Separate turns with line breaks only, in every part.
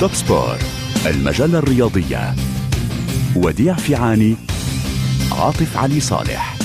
توب سبور المجلة الرياضية. وديع فيعاني عاطف علي صالح.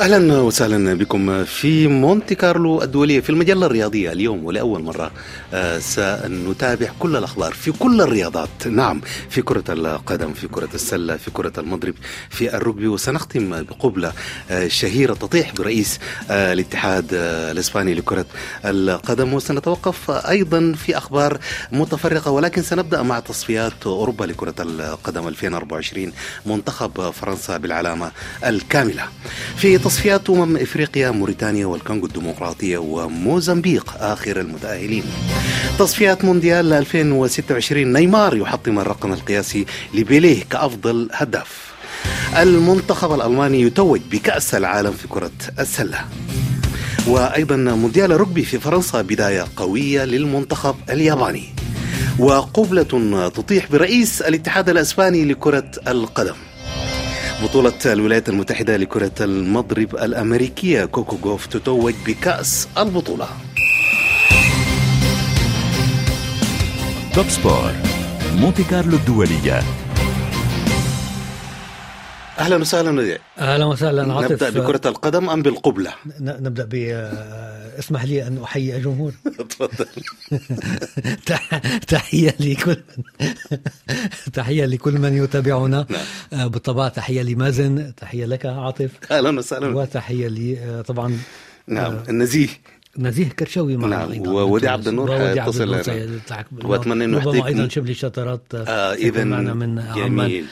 أهلا وسهلا بكم في مونتي كارلو الدولية في المجلة الرياضية اليوم ولأول مرة آه، سنتابع كل الأخبار في كل الرياضات. نعم في كرة القدم في كرة السلة في كرة المضرب في الركبي وسنختم بقبلة آه، شهيرة تطيح برئيس آه، الاتحاد الإسباني لكرة القدم. وسنتوقف أيضا في أخبار متفرقة ولكن سنبدأ مع تصفيات أوروبا لكرة القدم 2024 منتخب فرنسا بالعلامة الكاملة. في تصفيات أمم إفريقيا موريتانيا والكونغو الديمقراطية وموزمبيق آخر المتأهلين. تصفيات مونديال 2026 نيمار يحطم الرقم القياسي لبيليه كأفضل هداف. المنتخب الألماني يتوج بكأس العالم في كرة السلة. وأيضا مونديال رugby في فرنسا بداية قوية للمنتخب الياباني. وقبلة تطيح برئيس الاتحاد الأسباني لكرة القدم. بطولة الولايات المتحدة لكرة المضرب الأمريكية كوكو جوف تتوج بكأس البطولة.
توب سبور مونتي كارلو الدولية.
أهلا وسهلا
أهلا وسهلا
عاطف. نبدا بكرة القدم أم بالقبلة؟
نبدأ ب اسمح لي أن أحيي الجمهور.
تفضل.
تحية لكل من تحية لكل من يتابعنا. نعم. آه، بالطبع تحية لمازن تحية لك عاطف.
أهلا وسهلا.
وتحية لي آه، طبعا
نعم آه، النزيه.
نزيه كرشاوي معنا
نعم أيضا. ووديع عبد النور حيتصل وأتمنى إنه
ربما أيضا شبلي شطرات
آه اذا معنا من عمان. جميل.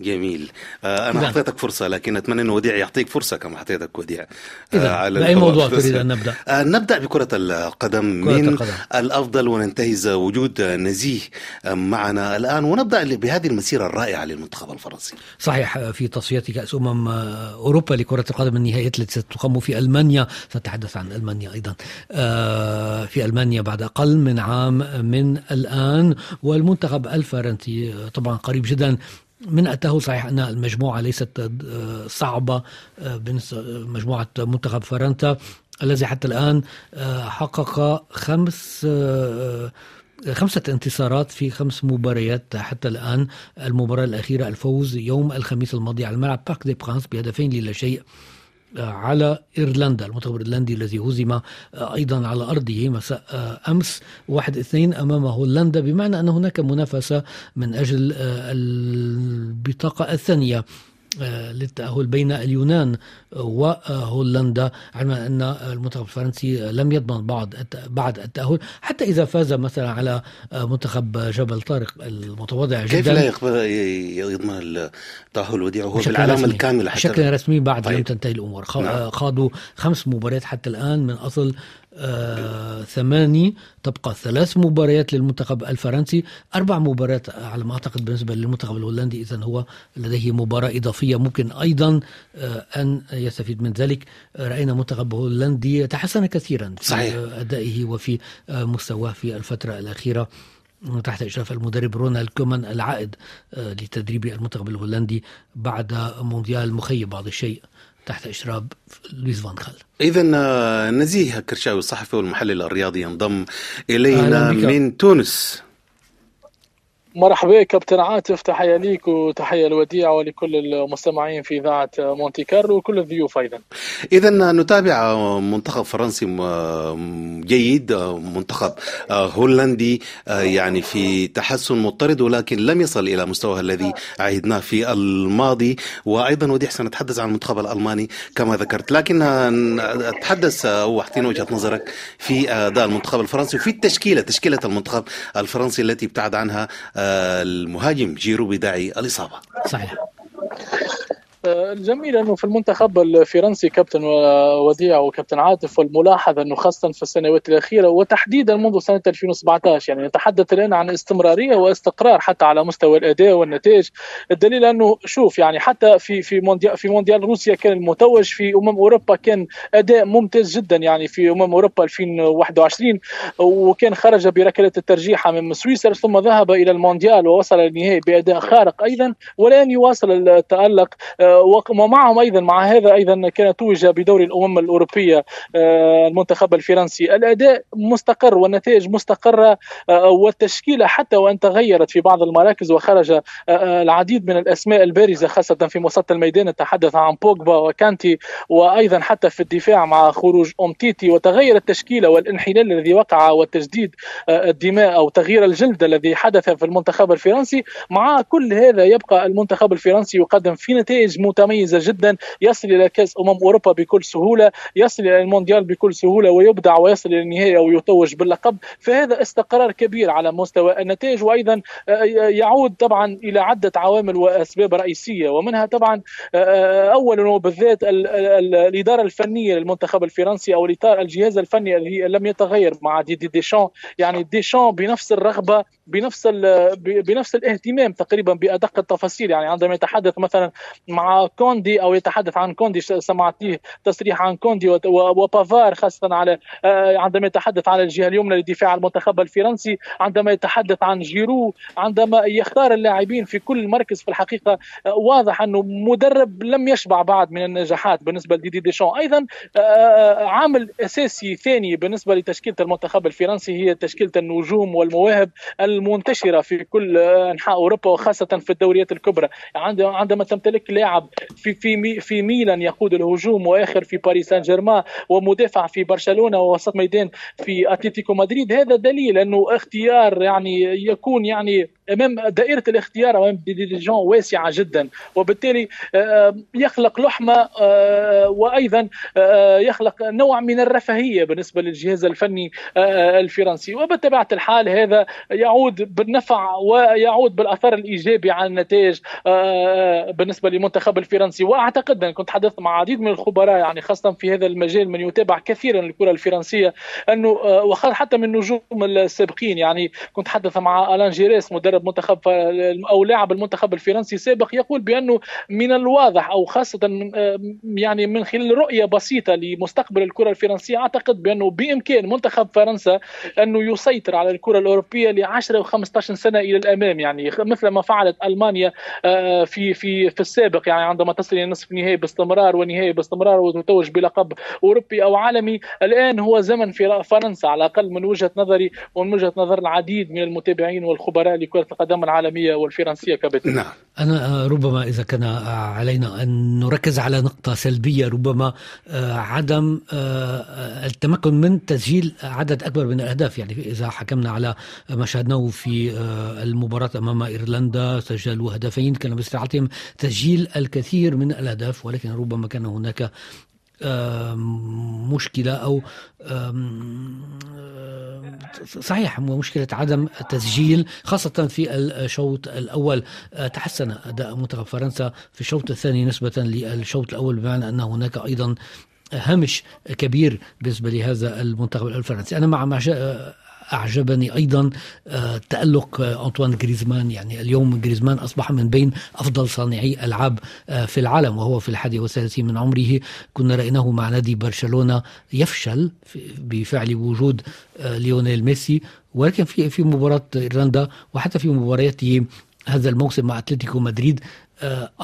آه أنا أعطيتك فرصة لكن أتمنى انه وديع يعطيك فرصة كما أعطيتك وديع
آه على بأي موضوع تريد أن نبدأ؟
آه نبدأ بكرة القدم. كرة من القدم. الأفضل وننتهز وجود نزيه معنا الآن. ونبدأ بهذه المسيرة الرائعة للمنتخب الفرنسي.
صحيح في تصفيات كاس أمم أوروبا لكرة القدم النهائيات التي ستقام في ألمانيا. سنتحدث عن ألمانيا أيضا. آه في ألمانيا بعد أقل من عام من الآن. والمنتخب الفرنسي طبعا قريب جدا من التأهل صحيح أن المجموعة ليست آه، صعبة آه، مجموعة منتخب فرنسا الذي حتى الآن آه، حقق خمس خمسة انتصارات في خمس مباريات. حتى الآن المباراة الأخيرة الفوز يوم الخميس الماضي على الملعب بارك دي برانس بهدفين للا شيء. على إيرلندا المنتخب الإيرلندي الذي هزم آه، أيضا على أرضه مساء آه، أمس واحد اثنين أمام هولندا بمعنى أن هناك منافسة من أجل آه، البطاقة الثانية. آه، للتأهل بين اليونان وهولندا علما أن المنتخب الفرنسي لم يضمن بعض بعد التأهل حتى إذا فاز مثلا على منتخب جبل طارق المتواضع
جدا كيف لا يقبل يضمن التأهل وديعه هو بالعلامة الكاملة
حتى بشكل رسمي بعد طيب. لم تنتهي الأمور نعم. خاضوا خمس مباريات حتى الآن من أصل آه ثماني تبقى ثلاث مباريات للمنتخب الفرنسي أربع مباريات على ما أعتقد بالنسبة للمنتخب الهولندي إذا هو لديه مباراة إضافية. ممكن أيضا آه أن يستفيد من ذلك. رأينا منتخب هولندي تحسن كثيرا في صحيح. أدائه وفي آه مستواه في الفترة الأخيرة. تحت إشراف المدرب رونالد كومان العائد آه، لتدريب المنتخب الهولندي بعد مونديال مخيب بعض الشيء تحت إشراف لويس فان خال.
إذا آه، نزيه كرشاوي الصحفي والمحلل الرياضي ينضم إلينا من تونس.
مرحبا كابتن عاطف تحية ليك وتحية لوديع ولكل المستمعين في إذاعة مونتي كارلو وكل الضيوف أيضا.
إذا نتابع منتخب فرنسي جيد منتخب هولندي يعني في تحسن مضطرد ولكن لم يصل إلى مستواه الذي عهدناه في الماضي. وأيضا وديع سنتحدث عن المنتخب الألماني كما ذكرت. لكن أتحدث أو وجهة نظرك في أداء المنتخب الفرنسي وفي التشكيلة تشكيلة المنتخب الفرنسي التي ابتعد عنها المهاجم جيرو بداعي الإصابة.
صحيح.
الجميل أنه في المنتخب الفرنسي كابتن وديع وكابتن عاطف والملاحظه أنه خاصة في السنوات الأخيرة وتحديدا منذ سنة 2017 يعني نتحدث الآن عن استمرارية واستقرار حتى على مستوى الأداء والنتائج. الدليل أنه شوف يعني حتى في في مونديال في مونديال روسيا كان المتوج في أمم أوروبا كان أداء ممتاز جدا يعني في أمم أوروبا 2021 وكان خرج بركلة الترجيح من سويسرا ثم ذهب إلى المونديال ووصل للنهائي بأداء خارق أيضا والآن يواصل التألق. ومعهم أيضا مع هذا أيضا كان توج بدوري الأمم الأوروبية المنتخب الفرنسي. الأداء مستقر والنتائج مستقرة والتشكيلة حتى وإن تغيرت في بعض المراكز وخرج العديد من الأسماء البارزة خاصة في وسط الميدان. نتحدث عن بوجبا وكانتي وأيضا حتى في الدفاع مع خروج امتيتي وتغير التشكيلة والانحلال الذي وقع وتجديد الدماء أو تغيير الجلد الذي حدث في المنتخب الفرنسي. مع كل هذا يبقى المنتخب الفرنسي يقدم في نتائج متميزة جدا يصل إلى كأس أمم أوروبا بكل سهولة يصل إلى المونديال بكل سهولة ويبدع ويصل إلى النهائي أو يتوج باللقب. فهذا استقرار كبير على مستوى النتائج وأيضا يعود طبعا إلى عدة عوامل وأسباب رئيسية ومنها طبعا اولا وبالذات الإدارة الفنية للمنتخب الفرنسي أو الإطار الجهاز الفني الذي لم يتغير مع دي دي ديشان يعني ديشان بنفس الرغبة بنفس بنفس الاهتمام تقريبا بأدق التفاصيل. يعني عندما يتحدث مثلا مع كوندي أو يتحدث عن كوندي سمعت ليه تصريح عن كوندي وبافار خاصة على عندما يتحدث عن الجهة اليمنى لدفاع المنتخب الفرنسي عندما يتحدث عن جيرو عندما يختار اللاعبين في كل مركز في الحقيقة واضح أنه مدرب لم يشبع بعد من النجاحات بالنسبة لديدي ديشان أيضا عامل أساسي ثاني بالنسبة لتشكيلة المنتخب الفرنسي هي تشكيلة النجوم والمواهب المنتشرة في كل أنحاء أوروبا وخاصة في الدوريات الكبرى. عندما تمتلك لاعب في في في ميلان يقود الهجوم وآخر في باريس سان جيرمان ومدافع في برشلونة ووسط ميدان في أتلتيكو مدريد. هذا دليل أنه اختيار يعني يكون يعني امام دائرة الاختيار امام ديليجون واسعة جدا. وبالتالي يخلق لحمة وأيضا يخلق نوع من الرفاهية بالنسبة للجهاز الفني الفرنسي. وبطبيعة الحال هذا يعود بالنفع ويعود بالأثر الإيجابي على النتائج بالنسبة للمنتخب الفرنسي. وأعتقد أن كنت حدثت مع عديد من الخبراء يعني خاصة في هذا المجال من يتابع كثيرا الكرة الفرنسية أنه حتى من النجوم السابقين. يعني كنت حدث مع ألان جيريس مدرب منتخب أو لاعب المنتخب الفرنسي سابق يقول بأنه من الواضح أو خاصة يعني من خلال رؤية بسيطة لمستقبل الكرة الفرنسية أعتقد بأنه بإمكان منتخب فرنسا أنه يسيطر على الكرة الأوروبية ل 10 و15 سنة إلى الأمام. يعني مثل ما فعلت ألمانيا في في في السابق يعني عندما تصل إلى نصف النهائي باستمرار ونهائي باستمرار وتتوج بلقب أوروبي أو عالمي الآن هو زمن في فرنسا على الأقل من وجهة نظري ومن وجهة نظر العديد من المتابعين والخبراء لكرة القدم العالمية والفرنسية كبتن
نعم.
أنا ربما إذا كان علينا أن نركز على نقطة سلبية ربما عدم التمكن من تسجيل عدد أكبر من الأهداف. يعني إذا حكمنا على ما شاهدناه في المباراة أمام إيرلندا سجلوا هدفين كان باستطاعتهم تسجيل الكثير من الأهداف ولكن ربما كان هناك مشكلة أو صحيح مشكلة عدم التسجيل خاصة في الشوط الأول. تحسن أداء منتخب فرنسا في الشوط الثاني نسبة للشوط الأول بمعنى أن هناك أيضا هامش كبير بالنسبة لهذا المنتخب الفرنسي. أنا مع ما أعجبني أيضا تألق أنطوان جريزمان. يعني اليوم جريزمان أصبح من بين أفضل صانعي ألعاب في العالم وهو في الحادي والثلاثين من عمره. كنا رأيناه مع نادي برشلونة يفشل بفعل وجود ليونيل ميسي. ولكن في في مباراة إيرلندا وحتى في مبارياته هذا الموسم مع أتلتيكو مدريد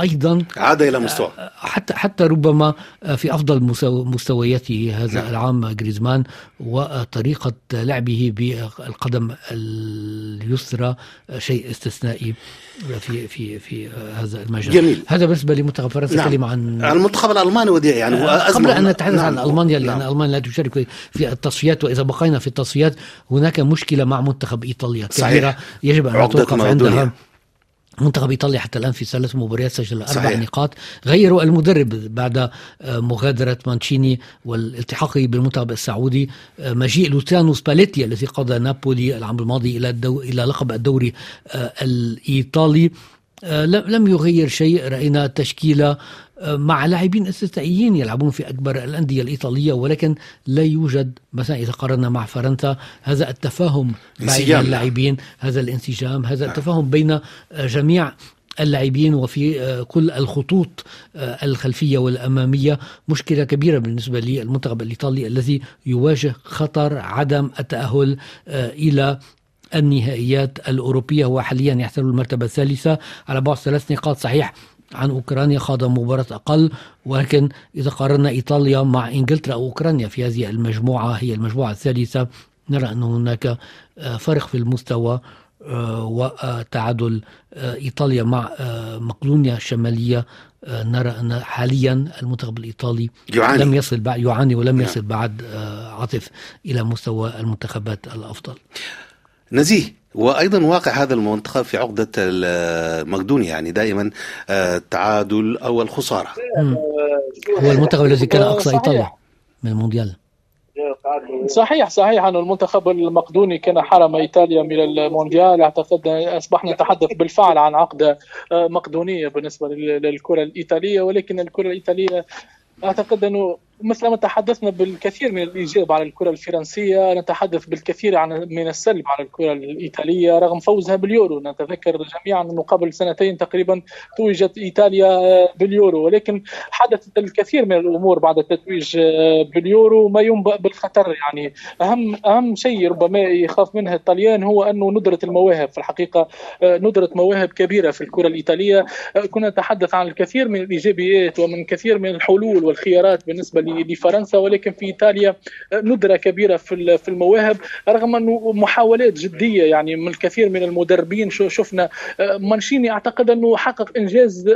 أيضا
عاد إلى مستوى
حتى حتى ربما في أفضل مستوياته هذا نعم. العام جريزمان وطريقة لعبه بالقدم اليسرى شيء استثنائي في في في هذا المجال
جميل
هذا بالنسبة لمنتخب فرنسا
نعم.
كلمة عن
المنتخب الألماني ودي يعني هو
قبل أن نتحدث نعم. عن ألمانيا لأن نعم. ألمانيا لا تشارك في التصفيات وإذا بقينا في التصفيات هناك مشكلة مع منتخب إيطاليا كبيره يجب أن نتوقف عندها منتخب ايطاليا حتى الآن في ثلاث مباريات سجل أربع صحيح. نقاط غيروا المدرب بعد مغادرة مانشيني والالتحاقه بالمنتخب السعودي مجيء لوتيانو سباليتي الذي قاد نابولي العام الماضي إلى الدو... إلى لقب الدوري الإيطالي لم يغير شيء. رأينا تشكيله مع لاعبين استثنائيين يلعبون في أكبر الأندية الإيطالية ولكن لا يوجد مثلا اذا قارنا مع فرنسا. هذا التفاهم بين اللاعبين هذا الانسجام هذا التفاهم بين جميع اللاعبين وفي كل الخطوط الخلفية والأمامية. مشكلة كبيرة بالنسبة للمنتخب الإيطالي الذي يواجه خطر عدم التأهل إلى النهائيات الأوروبية هو حاليا يحتل المرتبة الثالثة على بعد ثلاث نقاط صحيح عن أوكرانيا خاض مباراة أقل ولكن إذا قارنا إيطاليا مع إنجلترا أو أوكرانيا في هذه المجموعة هي المجموعة الثالثة نرى أن هناك آه، فرق في المستوى آه، وتعادل آه، إيطاليا مع مقدونيا الشمالية نرى أن حاليا المنتخب الإيطالي
يعاني.
لم يصل بعد يعاني ولم يصل بعد عاطف إلى مستوى المنتخبات الأفضل
نزيه. وأيضا واقع هذا المنتخب في عقدة المقدونيا يعني دائما التعادل أو الخسارة.
هو المنتخب الذي كان أقصى إيطاليا من المونديال.
صحيح صحيح أن المنتخب المقدوني كان حرم إيطاليا من المونديال. أعتقد أصبحنا نتحدث بالفعل عن عقدة مقدونية بالنسبة للكرة الإيطالية ولكن الكرة الإيطالية أعتقد أنه مثلما تحدثنا بالكثير من الإيجاب على الكرة الفرنسية نتحدث بالكثير عن من السلب على الكرة الإيطالية رغم فوزها باليورو. نتذكر جميعا أنه قبل سنتين تقريبا توجت إيطاليا باليورو. ولكن حدثت الكثير من الأمور بعد التتويج باليورو. ما ينبأ بالخطر يعني. أهم أهم شيء ربما يخاف منها الطليان هو أنه ندرة المواهب. في الحقيقة ندرة مواهب كبيرة في الكرة الإيطالية. كنا نتحدث عن الكثير من الإيجابيات ومن كثير من الحلول والخيارات بالنسبة لفرنسا ولكن في إيطاليا ندرة كبيرة في المواهب رغم أنه محاولات جدية يعني من الكثير من المدربين. شفنا مانشيني أعتقد أنه حقق إنجاز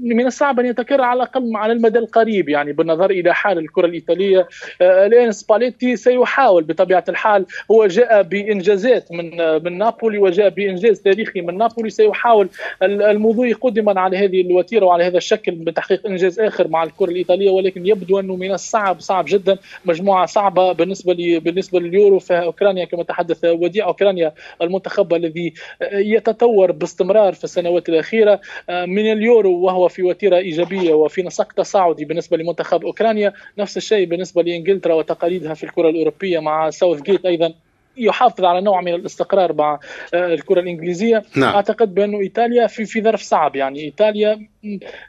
من الصعب أن يتكرر على الأقل على المدى القريب يعني بالنظر إلى حال الكرة الإيطالية. الآن سباليتي سيحاول بطبيعة الحال هو جاء بإنجازات من من نابولي وجاء بإنجاز تاريخي من نابولي. سيحاول المضي قدما على هذه الوتيرة وعلى هذا الشكل بتحقيق إنجاز آخر مع الكرة الإيطالية ولكن يبدو انه من الصعب صعب جدا. مجموعة صعبة بالنسبة لي بالنسبة لليورو. في أوكرانيا كما تحدث وديع أوكرانيا المنتخب الذي يتطور باستمرار في السنوات الأخيرة. من اليورو وهو في وتيرة إيجابية وفي نسق تصاعدي بالنسبة لمنتخب أوكرانيا. نفس الشيء بالنسبة لإنجلترا وتقاليدها في الكرة الأوروبية مع ساوث جيت أيضا. يحافظ على نوع من الاستقرار مع آه، الكرة الإنجليزية. نعم. أعتقد بأنه إيطاليا في في ظرف صعب. يعني إيطاليا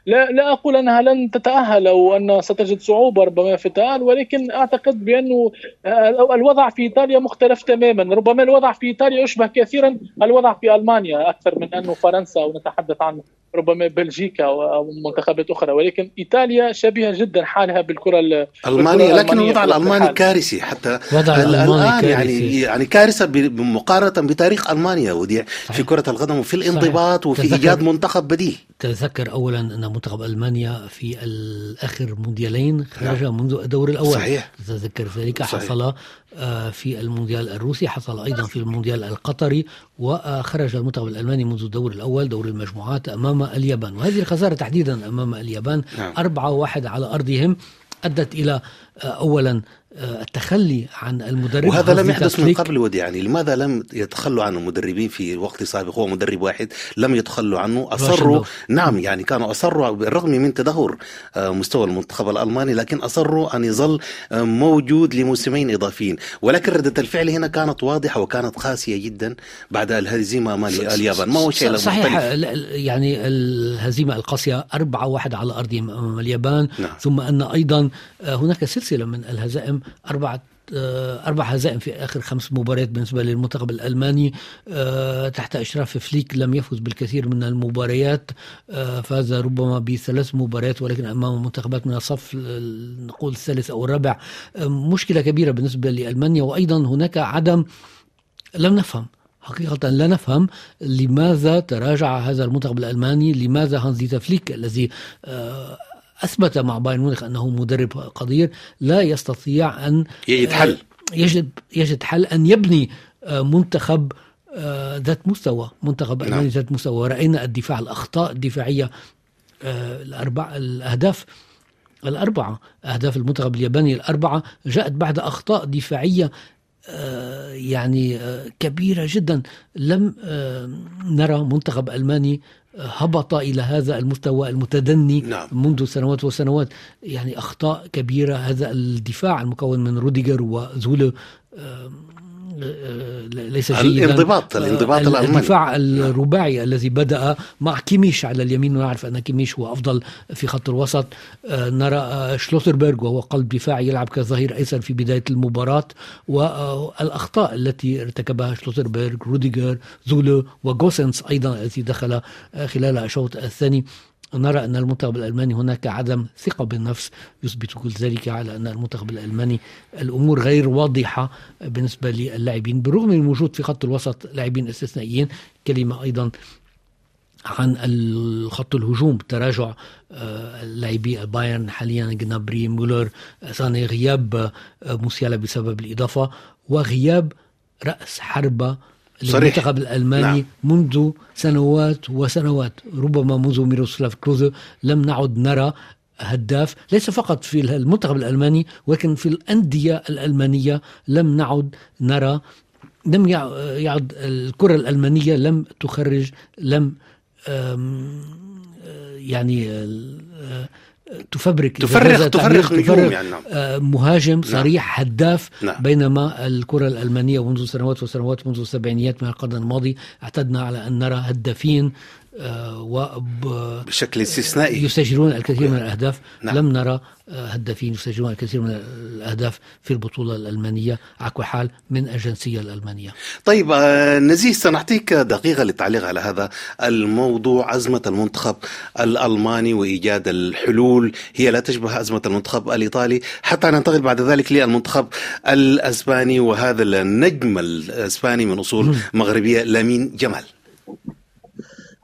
لا لا أقول أنها لن تتأهل أو أن ستجد صعوبة ربما في التأهل ولكن أعتقد بأنه آه، الوضع في إيطاليا مختلف تماما. ربما الوضع في إيطاليا يشبه كثيرا الوضع في ألمانيا أكثر من أنه فرنسا ونتحدث عن ربما بلجيكا أو منتخبات أخرى. ولكن إيطاليا شبيهة جدا حالها بالكرة
المانيا لكن الوضع الألماني كارثي حتى
وضع الألماني
يعني يعني كارثة مقارنة بتاريخ ألمانيا ودي في كرة القدم وفي الانضباط وفي إيجاد منتخب بديل.
تذكر اولا أن منتخب ألمانيا في الآخر مونديالين خرج نعم. منذ الدور الأول.
صحيح.
تذكر ذلك. صحيح. حصل آه، في المونديال الروسي حصل أيضا في المونديال القطري وخرج المنتخب الألماني منذ الدور الأول دور المجموعات أمام اليابان. وهذه الخسارة تحديدا أمام اليابان نعم. 4 1 على أرضهم أدت إلى آه، اولا التخلي عن المدرب
وهذا لم يحدث من قبل ودي يعني لماذا لم يتخلوا عن المدربين في وقت سابق؟ هو مدرب واحد لم يتخلوا عنه أصروا. نعم يعني كانوا أصروا بالرغم من تدهور آه، مستوى المنتخب الألماني لكن أصروا أن يظل آه، موجود لموسمين إضافيين. ولكن ردة الفعل هنا كانت واضحة وكانت قاسية جدا بعد الهزيمة أمام اليابان. ما هو شيء
صحيح مختلف. يعني الهزيمة القاسية 4 واحد على أرضهم أمام اليابان. نعم. ثم أن أيضا هناك سلسلة من الهزائم أربعة آه، أربع هزائم في آخر خمس مباريات بالنسبة للمنتخب الألماني. آه، تحت إشراف فليك لم يفز بالكثير من المباريات. آه، فاز ربما بثلاث مباريات ولكن أمام منتخبات من الصف نقول الثالث أو الرابع. مشكلة كبيرة بالنسبة لألمانيا وأيضا هناك عدم لم نفهم حقيقة لا نفهم لماذا تراجع هذا المنتخب الألماني لماذا هانزي فليك الذي أثبت مع بايرن ميونخ أنه مدرب قدير لا يستطيع أن
يجد حل.
آه، يجد يجد حل أن يبني آه، منتخب آه، ذات مستوى منتخب نعم. الماني ذات مستوى. راينا الدفاع الأخطاء الدفاعية الأربع الأهداف الأربعة. أهداف المنتخب الياباني الأربعة جاءت بعد أخطاء دفاعية يعني كبيرة جدا. لم نرى منتخب ألماني هبط إلى هذا المستوى المتدني نعم. منذ سنوات وسنوات يعني أخطاء كبيرة هذا الدفاع المكون من روديجر وزوله ليس جيدا.
الانضباط الانضباط
الالماني الدفاع الرباعي الذي بدأ مع كيميش على اليمين ونعرف أن كيميش هو أفضل في خط الوسط. آه، نرى آه، شلوتربرغ وهو قلب دفاع يلعب كظهير أيسر في بداية المباراة. والأخطاء التي ارتكبها شلوتربرغ روديجر زولو وجوسنس أيضا الذي دخل آه، خلال الشوط الثاني. نرى أن المنتخب الألماني هناك عدم ثقة بالنفس يثبت كل ذلك على أن المنتخب الألماني الأمور غير واضحة بالنسبة للاعبين بالرغم من وجود في خط الوسط لاعبين استثنائيين. كلمة أيضا عن خط الهجوم تراجع آه، لاعبي البايرن حاليا جنابري مولر ثاني غياب آه، موسيالا بسبب الإصابة وغياب رأس حربة للمنتخب الألماني نعم. منذ سنوات وسنوات ربما منذ ميروسلاف كلوزو لم نعد نرى هداف ليس فقط في المنتخب الألماني ولكن في الأندية الألمانية لم نعد نرى لم يعد الكرة الألمانية لم تخرج لم يعني تفبرك
تفرغ تفرغ نجوم يعني نعم.
آه، مهاجم نعم. صريح نعم. هداف نعم. بينما الكرة الألمانية منذ سنوات وسنوات منذ السبعينيات من القرن الماضي اعتدنا على أن نرى هدافين
بشكل استثنائي.
يسجلون الكثير من الأهداف. نعم. لم نرى آه، هدافين يسجلون الكثير من الأهداف في البطولة الألمانية على كل حال من الجنسية الألمانية.
طيب آه، نزيه سنعطيك دقيقة للتعليق على هذا الموضوع. أزمة المنتخب الألماني وإيجاد الحلول هي لا تشبه أزمة المنتخب الإيطالي حتى ننتقل بعد ذلك للمنتخب الأسباني. وهذا النجم الأسباني من أصول مغربية لامين جمال.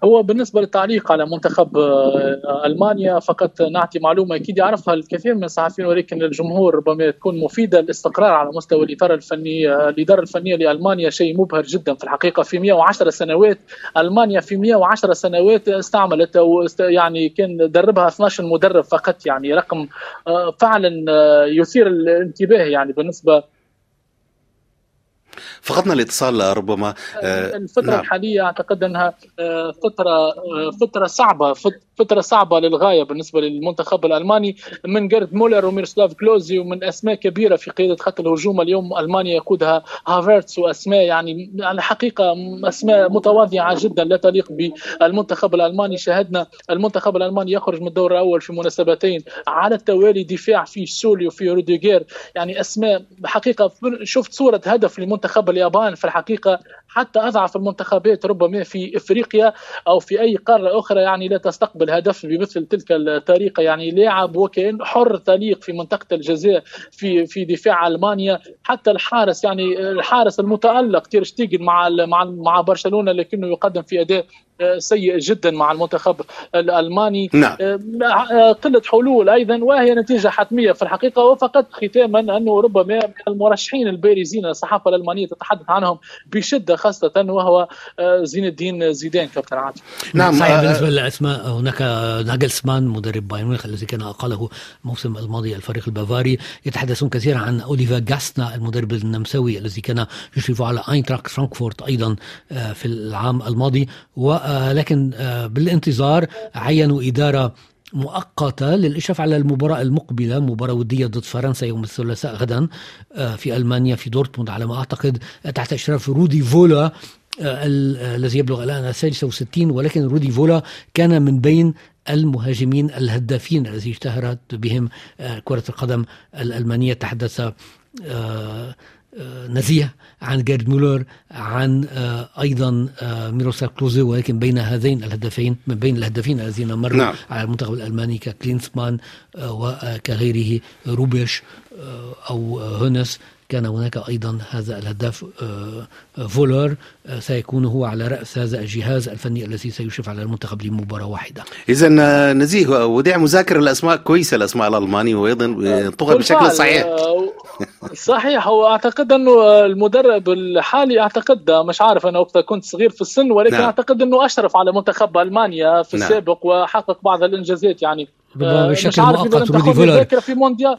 هو بالنسبة للتعليق على منتخب آه، ألمانيا فقط نعطي معلومة أكيد يعرفها الكثير من الصحفيين ولكن الجمهور ربما تكون مفيده الاستقرار على مستوى الإدارة الفنية الإدارة الفنية لألمانيا شيء مبهر جدا في الحقيقة. في 110 سنوات ألمانيا في 110 سنوات استعملت يعني كان دربها 12 مدرب فقط يعني رقم آه، فعلا آه، يثير الانتباه يعني بالنسبة
فقدنا الاتصال ربما.
آه، الفترة نعم. الحالية أعتقد أنها آه، فترة آه، فترة صعبة فترة صعبة للغاية بالنسبة للمنتخب الألماني. من جيرد مولر وميروسلاف كلوزي ومن أسماء كبيرة في قيادة خط الهجوم اليوم ألمانيا يقودها هافرتس وأسماء يعني على حقيقة أسماء متواضعة جدا لا تليق بالمنتخب الألماني. شاهدنا المنتخب الألماني يخرج من الدور الأول في مناسبتين على التوالي دفاع في زوله في روديجير. يعني أسماء حقيقة شفت صورة هدف لمنتخب اليابان في الحقيقة حتى أضعف المنتخبات ربما في إفريقيا أو في أي قارة أخرى يعني لا تستقبل بالهدف بمثل تلك الطريقة. يعني لاعب وكأنه حر طليق في منطقة الجزاء في في دفاع ألمانيا. حتى الحارس يعني الحارس المتألق تير شتيجن مع مع مع برشلونة لكنه يقدم في أداء سيء جدا مع المنتخب الألماني.
نعم.
آه، قلة حلول أيضا وهي نتيجة حتمية في الحقيقة. وفقط ختاما أنه ربما من المرشحين البارزين الصحافة الألمانية تتحدث عنهم بشدة خاصة وهو آه، زين الدين زيدان كابتن عاطف
نعم صحيح آه، بالنسبة للاسماء هناك ناجلسمان مدرب بايرن ميونخ الذي كان أقاله الموسم الماضي الفريق البافاري. يتحدثون كثيرا عن أوليفر جلاسنر المدرب النمساوي الذي كان يشرف على اينتراخت فرانكفورت أيضا في العام الماضي. و آه، لكن آه، بالانتظار عينوا إدارة مؤقتة للإشراف على المباراة المقبلة مباراة ودية ضد فرنسا يوم الثلاثاء غدا آه، في ألمانيا في دورتموند على ما أعتقد تحت إشراف رودي فولر الذي يبلغ الآن السادسة وستين ولكن رودي فولر كان من بين المهاجمين الهدافين الذي اشتهرت بهم كرة القدم الألمانية تحدث نزيه عن جيرد مولر عن آه، أيضا آه، ميروسلاف كلوزي ولكن بين هذين الهدفين من بين الهدافين الذين مروا نعم. على المنتخب الألماني ككلينسمان آه، وكغيره روبيش أو هونس كان هناك أيضا هذا الهداف فولر سيكون هو على رأس هذا الجهاز الفني الذي سيشرف على المنتخب لمباراة واحدة.
اذا نزيه وديع مذاكر الأسماء كويسه الأسماء الالماني وأيضا ينطقها بشكل صحيح.
صحيح هو أعتقد أنه المدرب الحالي أعتقد مش عارف أنا وقتها كنت صغير في السن ولكن نعم. أعتقد أنه أشرف على منتخب ألمانيا في نعم. السابق وحقق بعض الإنجازات يعني
بشكل مؤقت رودي فولر
في مونديال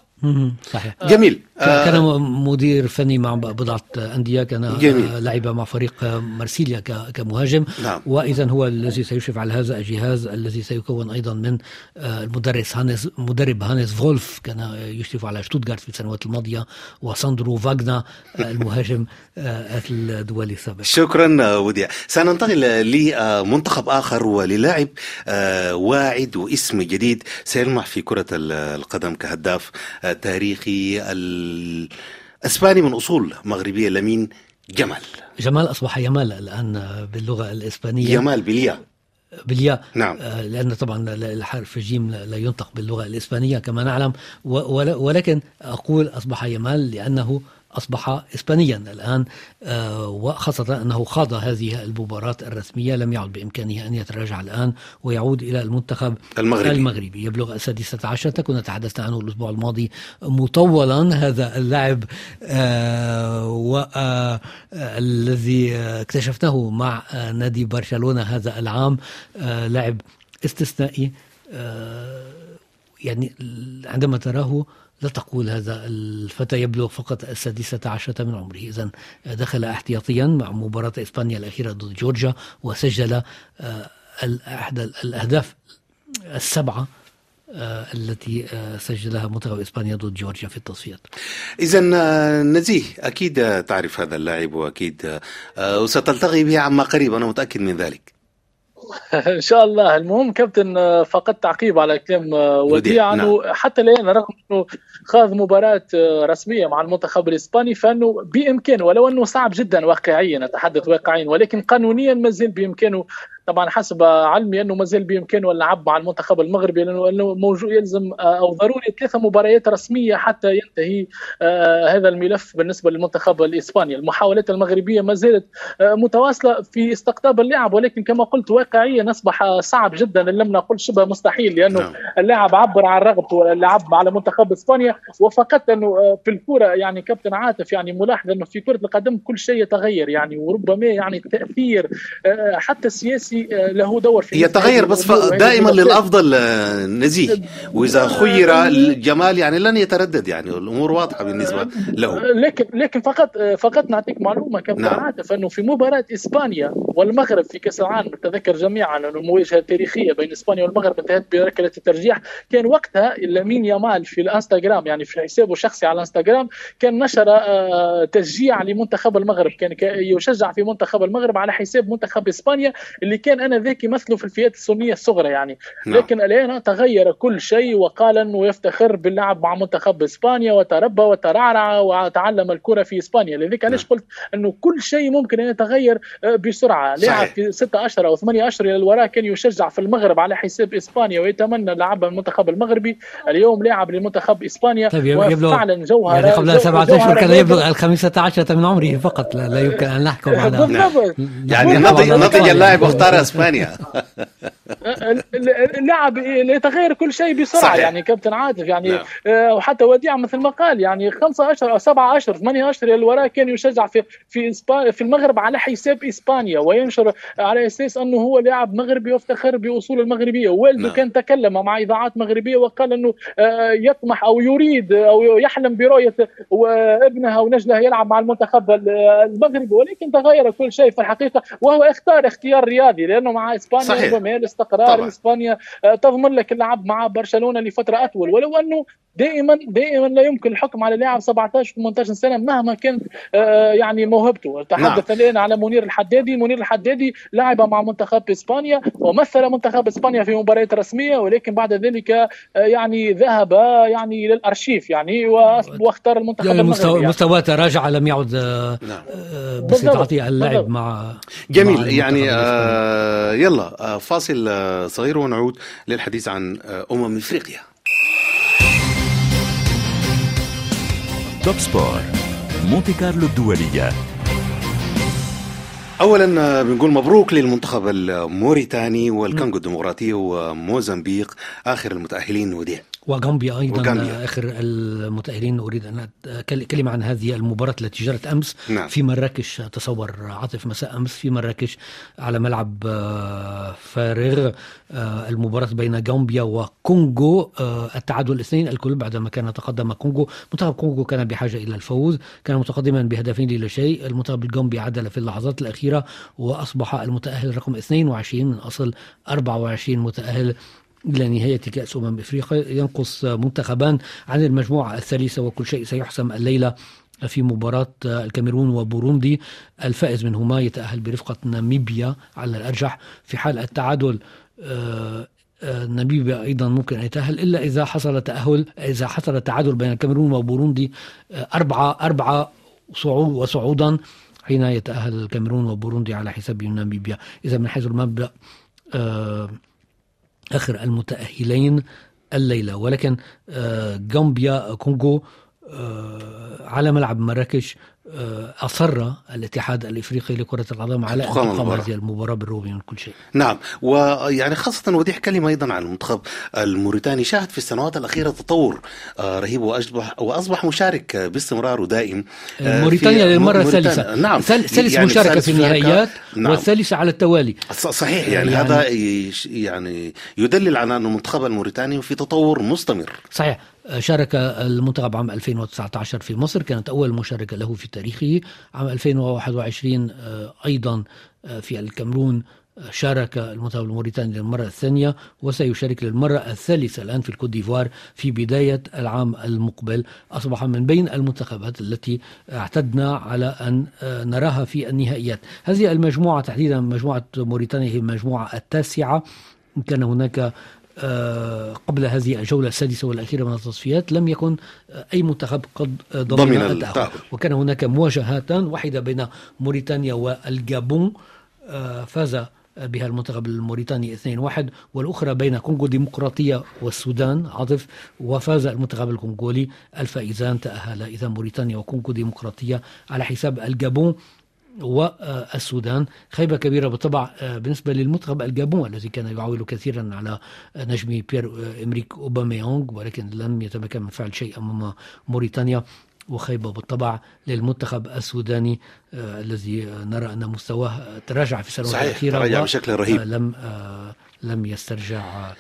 صحيح.
جميل.
كان آه، مدير فني مع بضعة أندية كان جميل. لعب مع فريق مارسيليا كمهاجم.
نعم.
واذا هو الذي سيشرف على هذا الجهاز الذي سيكون أيضا من آه، المدرب هانس مدرب هانس فولف كان يشرف على شتوتغارت في السنوات الماضية وساندرو فاغنر آه، المهاجم الدولي السابق.
شكرا وديع. سننتقل لمنتخب آخر وللاعب واعد واسم جديد. سيلمع في كرة القدم كهداف تاريخي الإسباني من أصول مغربيه لمين جمال.
جمال أصبح يمال الآن باللغة الإسبانية.
يمال بالياء
بالياء
نعم.
آه، لأن طبعا الحرف الجيم لا ينطق باللغة الإسبانية كما نعلم. ولكن أقول أصبح يمال لأنه أصبح إسبانيا الآن آه، وخاصة أنه خاض هذه المباراة الرسمية لم يعد بإمكانه أن يتراجع الآن ويعود إلى المنتخب
المغربي,
المغربي. يبلغ السادسة عشرة كنا تحدثنا عنه الأسبوع الماضي مطولا هذا اللاعب آه، والذي آه، اكتشفناه مع نادي برشلونة هذا العام لاعب استثنائي يعني عندما تراه لا تقول هذا الفتى يبلغ فقط السادسة عشرة من عمره إذا دخل احتياطيا مع مباراة إسبانيا الأخيرة ضد جورجيا وسجل آه، أحد الأهداف السبعة آه، التي آه، سجلها منتخب إسبانيا ضد جورجيا في التصفيات.
إذا نزيه أكيد تعرف هذا اللاعب وأكيد وستلتقي به عما قريب أنا متأكد من ذلك.
إن شاء الله المهم كابتن آه، فقط تعقيب على كلام آه، وديع انه نعم. حتى الآن رغم أنه خاض مباراة آه، رسمية مع المنتخب الإسباني فأنه بإمكانه ولو أنه صعب جدا واقعيا أتحدث واقعيا ولكن قانونيا ما زال بإمكانه طبعا حسب علمي أنه مازال بامكانه اللعب مع المنتخب المغربي لأنه موجود يلزم آه، أو ضروري ثلاثة مباريات رسمية حتى ينتهي آه، هذا الملف بالنسبة للمنتخب الإسباني، المحاولات المغربية ما زالت آه، متواصلة في استقطاب اللاعب ولكن كما قلت واقعيا أصبح صعب جدا إن لم نقل شبه مستحيل لأنه نعم. اللاعب عبر عن رغبته اللعب على منتخب إسبانيا وفقدت أنه في الكرة يعني كابتن عاطف يعني ملاحظ أنه في كرة القدم كل شيء يتغير يعني وربما يعني التاثير حتى السياسي السياسي آه، له دور في
يتغير بس دائما للأفضل آه، نزيه. وإذا خير الجمال يعني لن يتردد يعني الأمور واضحة بالنسبة له.
لكن لكن فقط آه، فقط نعطيك معلومة كابتن نعم. عاطف إنه في مباراة إسبانيا والمغرب في كأس العالم نتذكر جميعا انه المواجهة التاريخية بين إسبانيا والمغرب انتهت بركلة الترجيح. كان وقتها لامين يامال في الانستغرام يعني في حسابه الشخصي على الانستغرام كان نشر تشجيع لمنتخب المغرب كان يشجع في منتخب المغرب على حساب منتخب إسبانيا اللي كان أنا ذاك يمثله في الفئات السنية الصغرى يعني. نعم. لكن الان تغير كل شيء وقال إنه يفتخر باللعب مع منتخب إسبانيا وتربى وترعرع وتعلم الكرة في إسبانيا. لذلك علاش نعم. قلت؟ إنه كل شيء ممكن أن يتغير آه، بسرعة. لاعب في ستة اشهر أو ثمانية اشهر إلى الوراء كان يشجع في المغرب على حساب إسبانيا ويتمنى لعب المنتخب المغربي. اليوم لاعب لمنتخب إسبانيا
طيب يبلغ فعلا جوهر يعني قبل سبعة اشهر كان يبلغ الخميسة عشرة من عمره فقط لا, لا يمكن أن نحكم على
يعني نضج اللاعب واختار إسبانيا
اللاعب يتغير كل شيء بسرعة صحيح. يعني كابتن عاطف يعني نعم. آه، وحتى وديع مثل ما قال يعني خمسة اشهر أو سبعة اشهر ثمانية اشهر إلى الوراء كان يشجع في في في المغرب على حساب إسبانيا وينشر على أساس أنه هو لاعب مغربي وافتخر بأصول المغربية والده نعم. كان تكلم مع إذاعات مغربية وقال أنه آه، يطمح أو يريد أو يحلم برؤية ابنه أو نجله يلعب مع المنتخب المغربي ولكن تغير كل شيء في الحقيقة وهو اختار اختيار رياضي لأنه مع إسبانيا صحيح. ربما الاستقرار طبعا. إسبانيا آه، تضمن لك اللعب مع برشلونة لفترة أطول ولو أنه دائما دائما لا يمكن الحكم على لاعب 17 18 سنة مهما كانت آه، يعني موهبته تحدث نعم. الآن على منير الحدادي منير الحدادي لعب مع منتخب إسبانيا ومثل منتخب إسبانيا في مباريات رسمية ولكن بعد ذلك آه، يعني ذهب يعني للأرشيف يعني واختار المنتخب يعني
المغربي يعني. مستواه تراجع لم يعد نعم. باستطاعته اللعب مع
جميل مع يعني آه يلا فاصل صغير ونعود للحديث عن أمم إفريقيا.
توب سبور مونتي كارلو الدولية
اولا بنقول مبروك للمنتخب الموريتاني والكونغو الديمقراطيه وموزمبيق آخر المتأهلين وديع.
وغامبيا أيضا وغامبيا. آخر المتأهلين. أريد أن كلمة عن هذه المباراة التي جرت أمس. نعم. في مراكش تصور عاطف مساء أمس. في مراكش على ملعب آه، فارغ آه، المباراة بين غامبيا وكونغو آه، التعادل الاثنين الكل بعدما كان تقدم كونغو. منتخب كونغو كان بحاجة إلى الفوز. كان متقدما بهدفين لا شيء. المنتخب الغامبي عدل في اللحظات الأخيرة وأصبح المتأهل رقم 22 من أصل 24 متأهل. إلى نهاية كأس أمم إفريقيا ينقص منتخبان عن المجموعة الثالثة وكل شيء سيحسم الليلة في مباراة الكاميرون وبوروندي. الفائز منهما يتأهل برفقة ناميبيا على الأرجح في حال التعادل. آه، آه، ناميبيا أيضا ممكن أن يتأهل إلا إذا حصل تأهل إذا حصل تعادل بين الكاميرون وبوروندي آه، أربعة أربعة صعود وصعودا حين يتأهل الكاميرون وبوروندي على حساب ناميبيا. إذا من حيث المبدأ آخر المتأهلين الليلة. ولكن غامبيا كونغو على ملعب مراكش آه، أصر الاتحاد الإفريقي لكرة القدم على أن تقام هذه المباراة بالرغم من كل شيء.
نعم. ويعني خاصة وديح كلمة أيضا عن المنتخب الموريتاني. شاهد في السنوات الأخيرة تطور آه، رهيب وأصبح وأصبح مشارك باستمرار ودائم
آه، موريتانيا للمرة الثالثة. نعم. ثالث يعني مشاركة في النهائيات نعم. والثالثة على التوالي.
صحيح. يعني, يعني هذا يعني يدلل على أن المنتخب الموريتاني في تطور مستمر.
صحيح. شارك المنتخب عام 2019 في مصر كانت أول مشاركة له في تاريخه. عام 2021 آه، أيضا آه، في الكاميرون آه، شارك المنتخب الموريتاني للمرة الثانية وسيشارك للمرة الثالثة الآن في الكوت ديفوار في بداية العام المقبل. أصبح من بين المنتخبات التي اعتدنا على أن نراها في النهائيات. هذه المجموعة تحديدا مجموعة موريتانيا هي المجموعة التاسعة. كان هناك قبل هذه الجولة السادسة والأخيرة من التصفيات لم يكن أي منتخب قد ضمن التأهل. وكان هناك مواجهات واحدة بين موريتانيا والجابون آه، فاز بها المنتخب الموريتاني 2-1 والأخرى بين كونغو ديمقراطية والسودان عاطف وفاز المنتخب الكونغولي. الفائزان تأهل إذا موريتانيا وكونغو ديمقراطية على حساب الجابون والسودان خيبة كبيرة بالطبع آه، بالنسبة للمنتخب الجابون الذي كان يعول كثيرا على نجم بيير آه، إمريك أوباميونغ ولكن لم يتمكن من فعل شيء أمام موريتانيا. وخيبة بالطبع للمنتخب السوداني آه الذي نرى أن مستواه تراجع في السنوات الأخيرة
تراجع بشكل رهيب.
لم آه لم يسترجع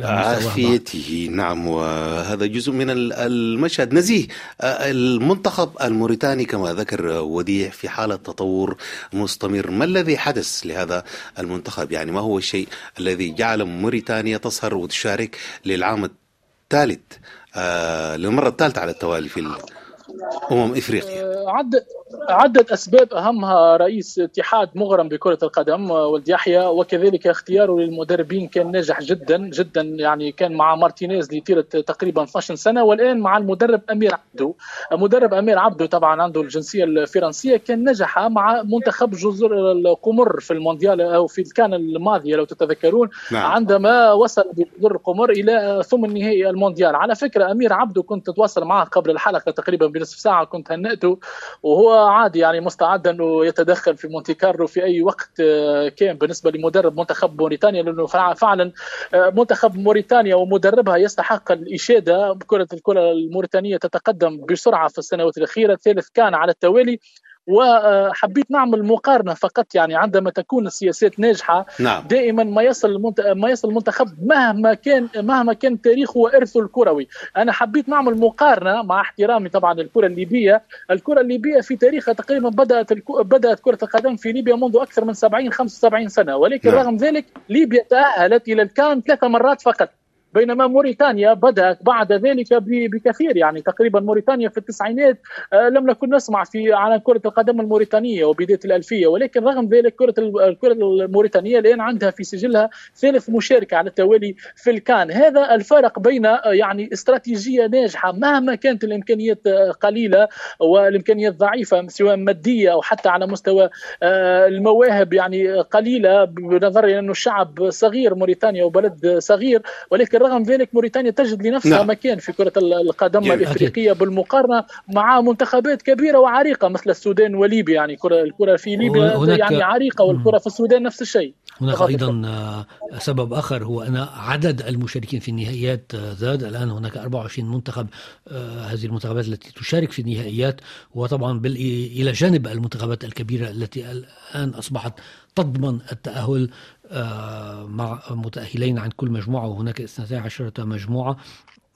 عافيته. نعم وهذا جزء من المشهد. نزيه المنتخب الموريتاني كما ذكر وديع في حالة تطور مستمر. ما الذي حدث لهذا المنتخب؟ يعني ما هو الشيء الذي جعل موريتانيا تظهر وتشارك للعام الثالث آه، للمرة الثالثة على التوالي في أمم إفريقيا؟
آه، عدة أسباب أهمها رئيس اتحاد مغرم بكرة القدم ولد يحيى وكذلك اختياره للمدربين كان ناجح جدا جدا يعني كان مع مارتينيز لطيلة تقريبا 12 سنة والآن مع المدرب أمير عبدو مدرب أمير عبدو طبعا عنده الجنسية الفرنسية كان نجح مع منتخب جزر القمر في المونديال أو في الكان الماضية لو تتذكرون نعم. عندما وصل بجزر القمر إلى ثمن النهائي المونديال على فكرة أمير عبدو كنت تواصل معه قبل الحلقة تقريبا بنصف ساعة كنت هنأته وهو عادي يعني مستعد إنه يتدخل في مونتي كارلو في أي وقت آه، كان بالنسبة لمدرب منتخب موريتانيا لأنه فعلا آه، منتخب موريتانيا ومدربها يستحق الإشادة. كرة الكرة الموريتانية تتقدم بسرعة في السنوات الأخيرة ثالث كان على التوالي. وحبيت نعمل مقارنة فقط يعني عندما تكون السياسات ناجحة نعم. دائما ما يصل المنت... ما يصل المنتخب مهما كان مهما كان تاريخه وإرثه الكروي أنا حبيت نعمل مقارنة مع احترامي طبعا الكره الليبية الكرة الليبية في تاريخها تقريبا بدأت الك... بدأت كرة القدم في ليبيا منذ أكثر من 70 75 سنة ولكن نعم. رغم ذلك ليبيا تأهلت إلى الكان ثلاث مرات فقط بينما موريتانيا بدأت بعد ذلك بكثير. يعني تقريبا موريتانيا في التسعينات آه، لم نكن نسمع في عن كرة القدم الموريتانية وبداية الألفية. ولكن رغم ذلك كرة الكرة الموريتانية الآن عندها في سجلها ثالث مشاركة على التوالي في الكان. هذا الفرق بين آه، يعني استراتيجية ناجحة مهما كانت الإمكانيات آه، قليلة والإمكانيات ضعيفة سواء مادية أو حتى على مستوى المواهب يعني قليلة بنظر إلى أنه الشعب صغير موريتانيا وبلد صغير. ولكن رغم ذلك موريتانيا تجد لنفسها نعم. مكان في كرة القدم يعني الإفريقية أكيد. بالمقارنة مع منتخبات كبيرة وعريقة مثل السودان وليبيا يعني كرة الكرة في ليبيا يعني عريقة والكرة في السودان نفس الشيء
هناك أيضا آه، سبب آخر هو أن عدد المشاركين في النهائيات آه، زاد. الآن هناك 24 منتخب آه، هذه المنتخبات التي تشارك في النهائيات وطبعا إلى جانب المنتخبات الكبيرة التي الآن أصبحت تضمن التأهل آه، مع متأهلين عن كل مجموعة وهناك 12 مجموعة. آه،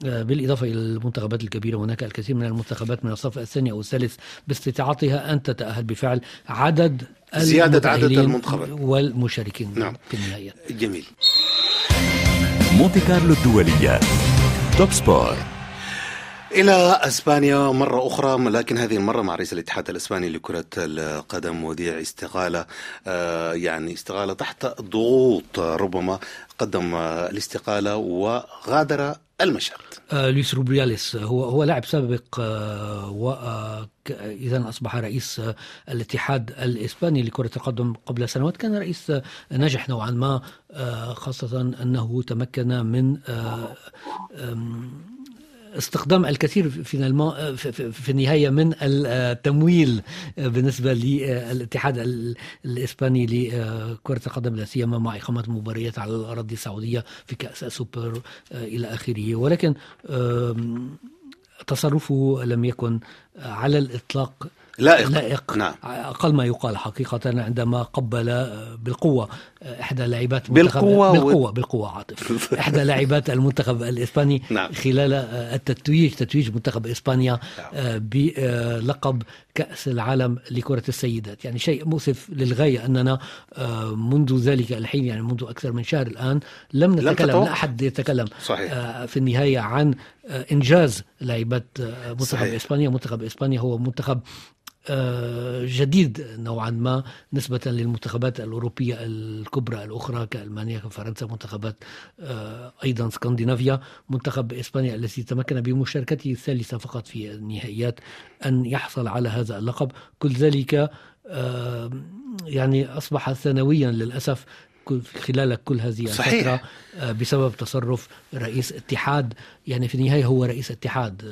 بالإضافة إلى المنتخبات الكبيرة هناك الكثير من المنتخبات من الصف الثاني أو الثالث باستطاعتها أن تتأهل بفعل عدد
زيادة عدد المنتخبات.
والمشاركين نعم. في النهاية
جميل. مونتي كارلو الدولية. توب سبور
إلى أسبانيا مرة أخرى لكن هذه المرة مع رئيس الاتحاد الإسباني لكرة القدم وديع استقالة آه، يعني استقالة تحت ضغوط ربما قدم الاستقالة وغادر المشهد.
آه لويس روبياليس هو هو لاعب سابق آه و آه أصبح رئيس آه الاتحاد الإسباني لكرة القدم قبل سنوات. كان رئيس آه ناجح نوعا ما آه خاصة أنه تمكن من آه استخدام الكثير في في النهاية من التمويل بالنسبة للاتحاد الإسباني لكرة القدم لا سيما مع إقامة مباريات على الأراضي السعودية في كأس سوبر إلى آخره. ولكن تصرفه لم يكن على الإطلاق
لائق, لائق
نعم. أقل ما يقال حقيقة عندما قبل بالقوة إحدى لاعبات
بالقوة
بالقوة بالقوة عاطف إحدى لاعبات المنتخب الإسباني
نعم.
خلال التتويج تتويج منتخب إسبانيا نعم. بلقب كأس العالم لكرة السيدات يعني شيء مؤسف للغاية أننا منذ ذلك الحين يعني منذ أكثر من شهر الآن لم نتكلم لم لا أحد يتكلم
صحيح.
في النهاية عن إنجاز لاعبات منتخب. إسبانيا منتخب إسبانيا هو منتخب جديد نوعا ما نسبة للمنتخبات الأوروبية الكبرى الأخرى كألمانيا كفرنسا منتخبات أيضا اسكندنافيا منتخب إسبانيا الذي تمكن بمشاركته الثالثة فقط في النهائيات أن يحصل على هذا اللقب. كل ذلك يعني أصبح ثانويا للأسف خلال كل هذه
صحيح.
الفترة بسبب تصرف رئيس اتحاد. يعني في النهاية هو رئيس اتحاد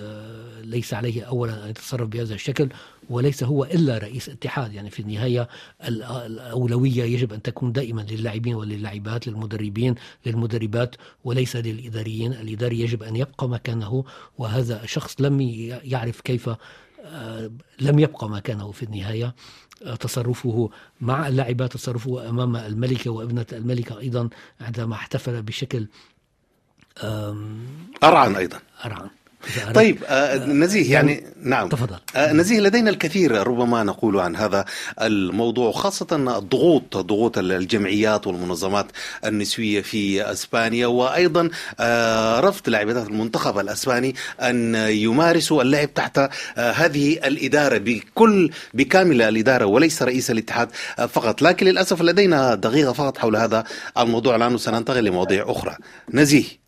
ليس عليه أولا أن يتصرف بهذا الشكل وليس هو إلا رئيس اتحاد. يعني في النهاية الأولوية يجب أن تكون دائما للاعبين وللاعبات للمدربين للمدربات وليس للإداريين. الإداري يجب أن يبقى مكانه وهذا الشخص لم يعرف كيف لم يبقى مكانه في النهاية. تصرفه مع اللاعبات تصرفه أمام الملكة وابنة الملكة أيضا عندما احتفل بشكل
أرعن أيضا.
أرعن
طيب آه نزيه يعني نعم.
تفضل.
آه نزيه لدينا الكثير ربما نقول عن هذا الموضوع خاصة الضغوط ضغوط الجمعيات والمنظمات النسوية في إسبانيا وأيضا آه رفض لاعبات المنتخب الإسباني أن يمارسوا اللعب تحت آه هذه الإدارة بكل بكامل الإدارة وليس رئيس الاتحاد آه فقط. لكن للأسف لدينا دقيقة فقط حول هذا الموضوع. الآن وسننتقل لمواضيع أخرى. نزيه.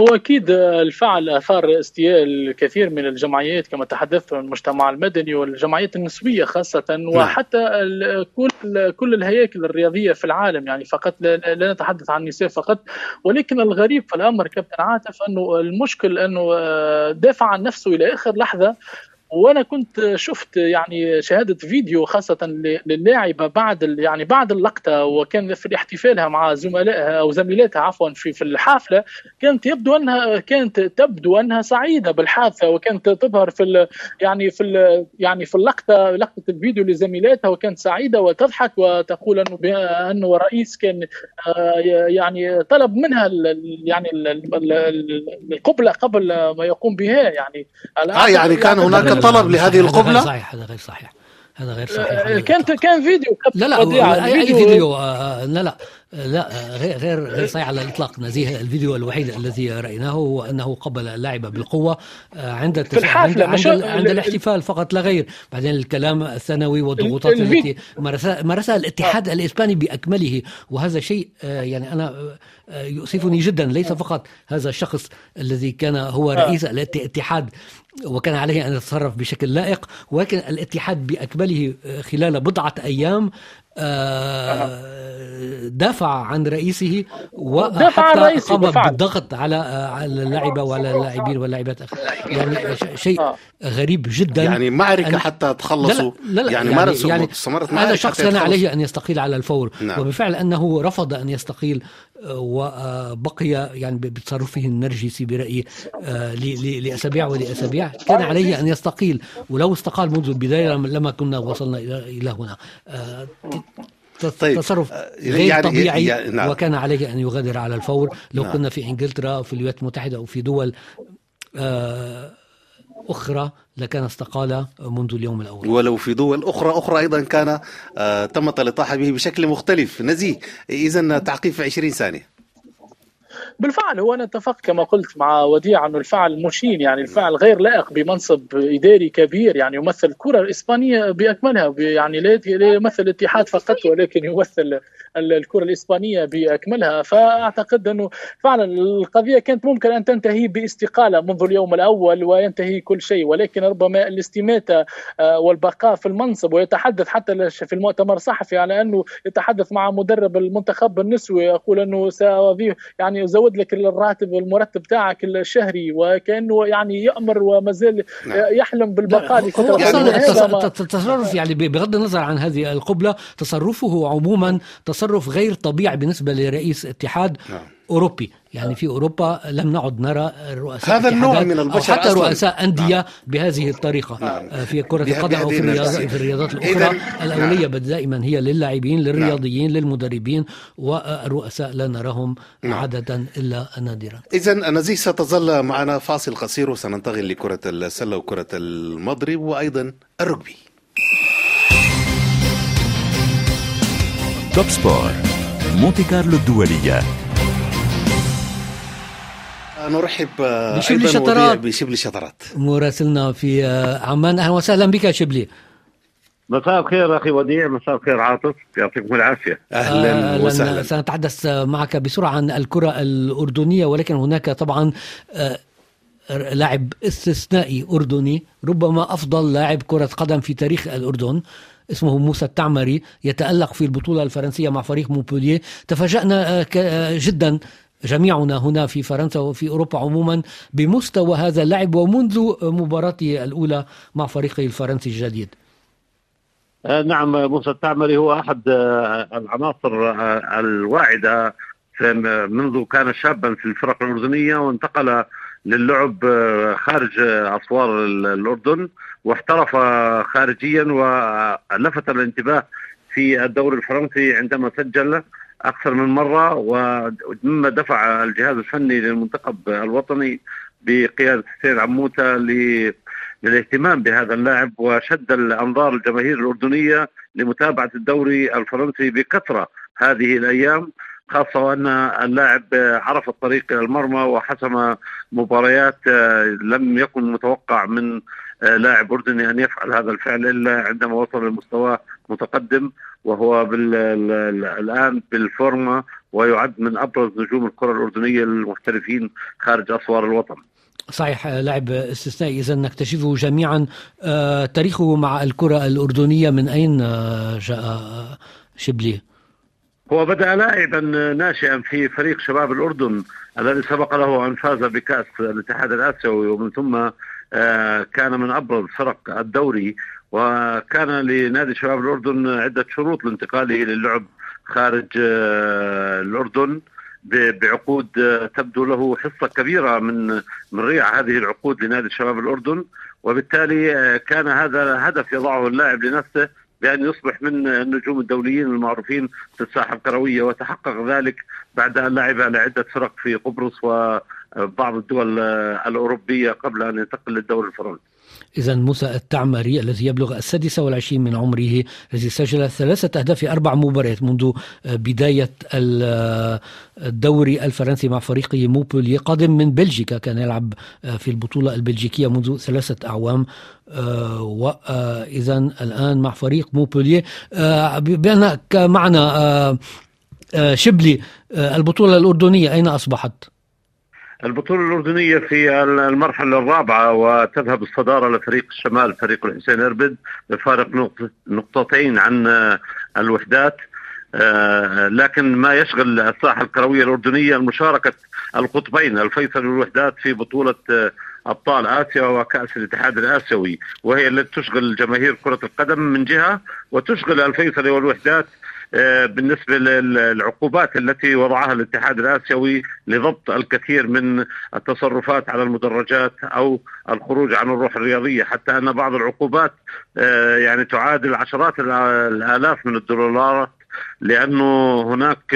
هو أكيد الفعل آثار استياء الكثير من الجمعيات كما تحدثت المجتمع المدني والجمعيات النسوية خاصة وحتى كل كل الهياكل الرياضية في العالم يعني فقط لا نتحدث عن النساء فقط ولكن الغريب في الأمر كابتن عاطف أنه المشكل أنه دافع عن نفسه إلى آخر لحظة وأنا كنت شفت يعني شهادة فيديو خاصة للاعبه بعد يعني بعد اللقطة وكان في احتفالها مع زملائها أو زميلاتها عفوا في في الحافلة كانت يبدو انها كانت تبدو أنها سعيدة بالحادثة وكانت تظهر في يعني في يعني في اللقطة لقطة الفيديو لزميلاتها وكانت سعيدة وتضحك وتقول أنه أنه الرئيس كان يعني طلب منها يعني القبلة قبل ما يقوم بها يعني.
آه يعني كان هناك طلب لهذه القبلة؟
هذا صحيح هذا غير صحيح. هذا غير صحيح
كان كان فيديو
لا لا اي فيديو لا لا لا غير غير غير صحيح على الإطلاق. نزيه الفيديو الوحيد الذي رأيناه هو أنه قبل اللاعبه بالقوة عند
في الحفلة
عند, عند, عند الاحتفال فقط لا غير. بعدين الكلام الثانوي والضغوطات التي مارسها مارسها الاتحاد آه. الإسباني بأكمله. وهذا شيء يعني أنا يؤسفني جدا. ليس فقط هذا الشخص الذي كان هو رئيس الاتحاد وكان عليه أن يتصرف بشكل لائق ولكن الاتحاد بأكمله خلال بضعة أيام دافع عن رئيسه وحتى قام بالضغط على على اللاعبه وعلى اللاعبين واللاعبات. يعني شيء غريب جدا.
يعني معركة حتى تخلصوا
لا لا لا
يعني,
يعني
مارسوا
يعني
استمرت
هذا شخص كان عليه أن يستقيل على الفور.
نعم.
وبالفعل أنه رفض أن يستقيل وبقي يعني بتصرفه النرجسي برأيي لأسابيع ولأسابيع كان عليه أن يستقيل ولو استقال منذ البداية لما كنا وصلنا إلى هنا
طيب.
تصرف غير يعني طبيعي يعني نعم. وكان عليه أن يغادر على الفور لو نعم. كنا في إنجلترا أو في الولايات المتحده أو في دول أخرى لكان استقال منذ اليوم الأول.
ولو في دول أخرى أخرى أيضا كان تم الاطاحه به بشكل مختلف. نزيه اذا تعقيب في 20 ثانية.
بالفعل هو أنا اتفق كما قلت مع وديع أنه الفعل مشين يعني الفعل غير لائق بمنصب إداري كبير يعني يمثل الكره الاسبانيه بأكملها يعني لا يمثل الاتحاد فقط ولكن يمثل الكرة الإسبانية بأكملها. فأعتقد أنه فعلا القضية كانت ممكن أن تنتهي باستقالة منذ اليوم الأول وينتهي كل شيء ولكن ربما الاستماتة آه، والبقاء في المنصب ويتحدث حتى في المؤتمر الصحفي على أنه يتحدث مع مدرب المنتخب النسوي يقول أنه ساضيف يعني ازود لك الراتب والمرتب تاعك الشهري وكأنه يعني يأمر وما زال نعم. يحلم بالبقاء
لفترة يعني تصرف يعني بغض النظر عن هذه القبلة تصرفه عموما تصرف غير طبيعي بالنسبة لرئيس اتحاد نعم. أوروبي يعني في أوروبا لم نعد نرى رؤساء
هذا النوع من البشر
حتى رؤساء أندية نعم. بهذه الطريقة نعم. آه، في كرة القدم أو في الرياضات, في الرياضات الأخرى الأولية نعم. دائما هي للاعبين للرياضيين نعم. للمدربين والرؤساء لا نراهم نعم. عادة إلا نادرا
اذا نزيه ستظل معنا فاصل قصير وسننتقل لكرة السلة وكرة المضرب وأيضا الركبي
توب سبور مونتي كارلو الدولية
نرحب
بشبلي شطرات
بشبلي شطرات
مراسلنا في عمان. أهلا وسهلا بك شبلي.
مساء الخير أخي وديع مساء الخير عاطف يعطيكم العافية.
أهلا آه وسهلا. سنتحدث معك بسرعة عن الكرة الأردنية ولكن هناك طبعا آه لاعب استثنائي أردني ربما أفضل لاعب كرة قدم في تاريخ الأردن اسمه موسى التعمري يتألق في البطولة الفرنسية مع فريق مونبولييه تفاجأنا آه، آه، جدا جميعنا هنا في فرنسا وفي أوروبا عموما بمستوى هذا اللاعب ومنذ مباراته الأولى مع فريقه الفرنسي الجديد.
آه، نعم موسى التعمري هو أحد العناصر الواعدة منذ كان شابا في الفرق الأردنية وانتقل للعب خارج أسوار الأردن واحترف خارجيا ولفت الانتباه في الدوري الفرنسي عندما سجل أكثر من مرة ومما دفع الجهاز الفني للمنتخب الوطني بقيادة حسين عموتة للاهتمام بهذا اللاعب وشد الأنظار الجماهير الأردنية لمتابعة الدوري الفرنسي بكثرة هذه الأيام خاصة وأن اللاعب عرف الطريق إلى المرمى وحسم مباريات لم يكن متوقع من لاعب اردني ان يفعل هذا الفعل إلا عندما وصل لمستوى متقدم وهو بال الآن بالفورمة ويعد من أبرز نجوم الكرة الأردنية المحترفين خارج أسوار الوطن.
صحيح لاعب استثنائي اذا نكتشفه جميعا آه، تاريخه مع الكرة الأردنية من أين آه، جاء شبلي؟
هو بدأ لاعبا ناشئا في فريق شباب الأردن الذي سبق له أن فاز بكأس الاتحاد الآسيوي ومن ثم آه، كان من أبرز فرق الدوري وكان لنادي شباب الأردن عدة شروط لانتقاله للعب خارج آه، الأردن بعقود آه، تبدو له حصة كبيرة من من ريع هذه العقود لنادي شباب الأردن. وبالتالي كان هذا هدف يضعه اللاعب لنفسه بأن يصبح من النجوم الدوليين المعروفين في الساحة الكروية. وتحقق ذلك بعد أن لعب لعدة فرق في قبرص وبعض الدول الأوروبية قبل أن ينتقل للدوري الفرنسي.
إذا موسى التعمري الذي يبلغ السادسة والعشرين من عمره الذي سجل ثلاثة أهداف في أربع مباريات منذ بداية الدوري الفرنسي مع فريقه موبولي قادم من بلجيكا كان يلعب في البطولة البلجيكية منذ ثلاثة أعوام. وإذا الآن مع فريق موبولي. بأنك معنا شبلي البطولة الأردنية أين أصبحت؟
البطولة الأردنية في المرحلة الرابعة وتذهب الصدارة لفريق الشمال فريق الحسين إربد بفارق نقطتين عن الوحدات. آه، لكن ما يشغل الساحة الكروية الأردنية المشاركة القطبين الفيصل والوحدات في بطولة آه، أبطال آسيا وكأس الاتحاد الآسيوي. وهي التي تشغل جماهير كرة القدم من جهة وتشغل الفيصل والوحدات آه، بالنسبة للعقوبات التي وضعها الاتحاد الآسيوي لضبط الكثير من التصرفات على المدرجات أو الخروج عن الروح الرياضية حتى أن بعض العقوبات آه، يعني تعادل عشرات الآلاف من الدولارات لأنه هناك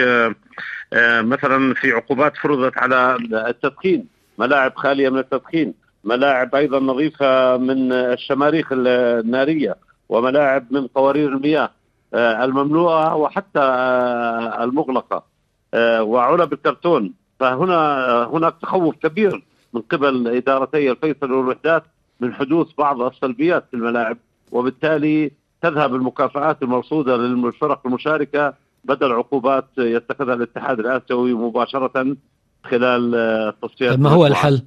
آه، مثلا في عقوبات فرضت على التدخين ملاعب خالية من التدخين ملاعب أيضا نظيفة من الشماريخ النارية وملاعب من قوارير المياه. آه، المملوءه وحتى آه، المغلقة آه، وعلب الكرتون فهنا هناك تخوف كبير من قبل إدارتي الفيصل والوحدات من حدوث بعض السلبيات في الملاعب وبالتالي تذهب المكافآت المرصودة للفرق المشاركة بدل عقوبات يتخذها الاتحاد الآسيوي مباشرة خلال التصفيات
ما هو الحل؟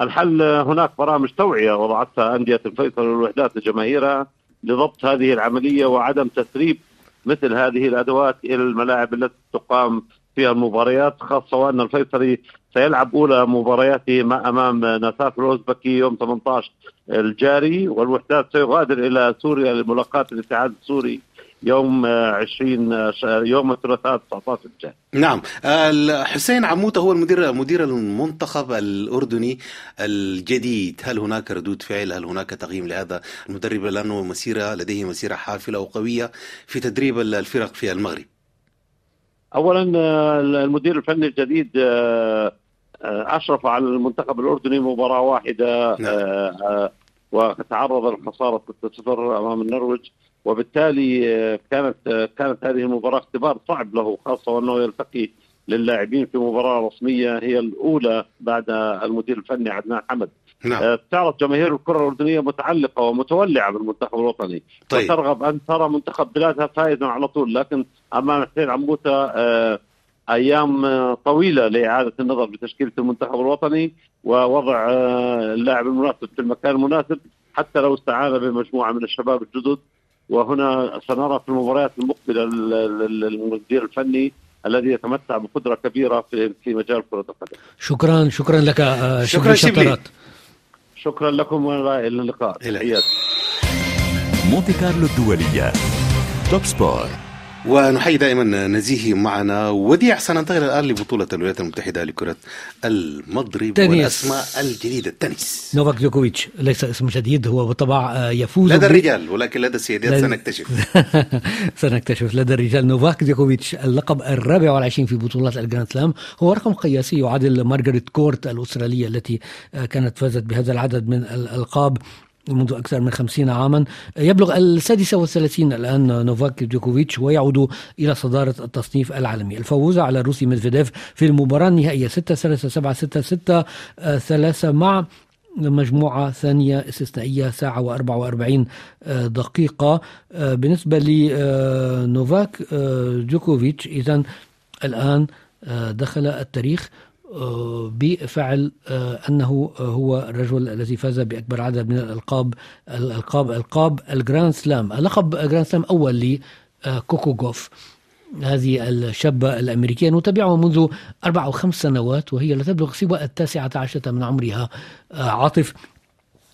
الحل هناك برامج توعية وضعتها أندية الفيصل والوحدات لجماهيرها لضبط هذه العملية وعدم تسريب مثل هذه الأدوات إلى الملاعب التي تقام فيها المباريات خاصة وأن الفيصلي سيلعب أولى مبارياته مع أمام ناساف الأوزبكي يوم 18 الجاري والوحدات سيغادر إلى سوريا لملاقاة الاتحاد السوري. يوم 20 يوم الثلاثاء 19 الجاي.
نعم. حسين عموته هو المدير مدير المنتخب الأردني الجديد. هل هناك ردود فعل؟ هل هناك تقييم لهذا المدرب؟ لأنه مسيرة لديه مسيرة حافلة وقوية في تدريب الفرق في المغرب.
اولا المدير الفني الجديد أشرف على المنتخب الأردني مباراة واحدة نعم. وتعرض لخسارة 6-0 أمام النرويج. وبالتالي آه، كانت آه، كانت هذه المباراة اختبار صعب له خاصة وأنه يلتقي للاعبين في مباراة رسمية هي الأولى بعد المدير الفني عدنان حمد نعم. آه، تعرف جماهير الكرة الأردنية متعلقة ومتولعة بالمنتخب الوطني طيب. وترغب أن ترى منتخب بلادها فائزا على طول لكن أمام حسين عموتة أيام طويلة لإعادة النظر بتشكيلة المنتخب الوطني ووضع اللاعب المناسب في المكان المناسب حتى لو استعان بمجموعة من الشباب الجدد وهنا سنرى في المباريات المقبلة المدير الفني الذي يتمتع بقدرة كبيرة في في مجال كرة القدم.
شكرا شكرا لك آه، شكرا شكرا
شكرا لكم وإلى اللقاء.
إلى مونتي كارلو الدولية. توب سبور.
ونحيي دائما نزيه معنا وديع سننتقل الآن لبطولة الولايات المتحدة لكرة المضرب
تنس.
والأسماء الجديدة. التنس
نوفاك جوكوفيتش ليس اسم جديد هو بالطبع آه، يفوز
لدى الرجال ولكن لدى السيدات لد... سنكتشف.
سنكتشف. لدى الرجال نوفاك جوكوفيتش اللقب الرابع والعشرين في بطولات الجراند سلام. هو رقم قياسي يعادل مارغريت كورت الأسترالية التي آه، كانت فازت بهذا العدد من الألقاب. منذ أكثر من خمسين عاما. يبلغ السادسة والثلاثين الآن نوفاك جوكوفيتش ويعود إلى صدارة التصنيف العالمي. الفوز على الروسي ميدفيديف في المباراة النهائية 6 3 7 6 6 3 مع مجموعة ثانية استثنائية ساعة و44 دقيقة. بالنسبة لنوفاك جوكوفيتش إذا الآن دخل التاريخ بفعل آه، أنه هو الرجل الذي فاز بأكبر عدد من الألقاب الألقاب ألقاب الجراند سلام. لقب جراند سلام اول لكوكو جوف هذه الشابة الأمريكية نتابعها منذ أربع أو خمس سنوات وهي لا تبلغ سوى التاسعة عشرة من عمرها. آه، عاطف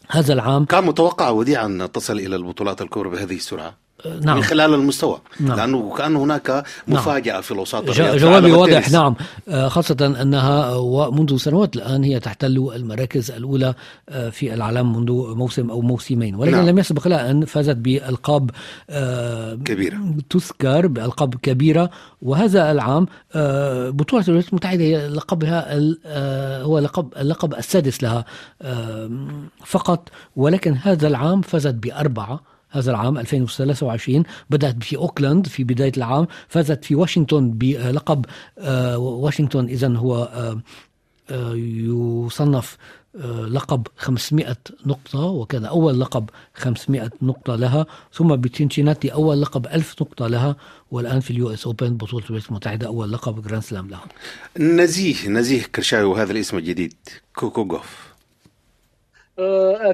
هذا العام
كان متوقع وديعا تصل إلى البطولات الكبرى بهذه السرعة. نعم. من خلال المستوى نعم. لأنه كأن هناك نعم. مفاجأة نعم. في الوساط
جوابي واضح نعم آه، خاصة أنها ومنذ سنوات الآن هي تحتل المراكز الأولى آه، في العالم منذ موسم أو موسمين ولكن نعم. لم يسبق لها أن فازت بألقاب
آه، كبيرة
تذكر بألقاب كبيرة وهذا العام بطولة الولايات المتحدة لقبها هو لقب اللقب السادس لها فقط ولكن هذا العام فازت بأربعة هذا العام 2023 بدأت في أوكلاند في بداية العام فازت في واشنطن بلقب آه، واشنطن إذا هو آه، آه، يصنف لقب 500 نقطة وكان أول لقب 500 نقطة لها ثم بتشينشيناتي أول لقب 1000 نقطة لها والآن في ال US Open بطولة الولايات المتحدة أول لقب جراند سلام لها.
نزيه نزيه كرشاوي وهذا الاسم الجديد كوكو جوف
آه،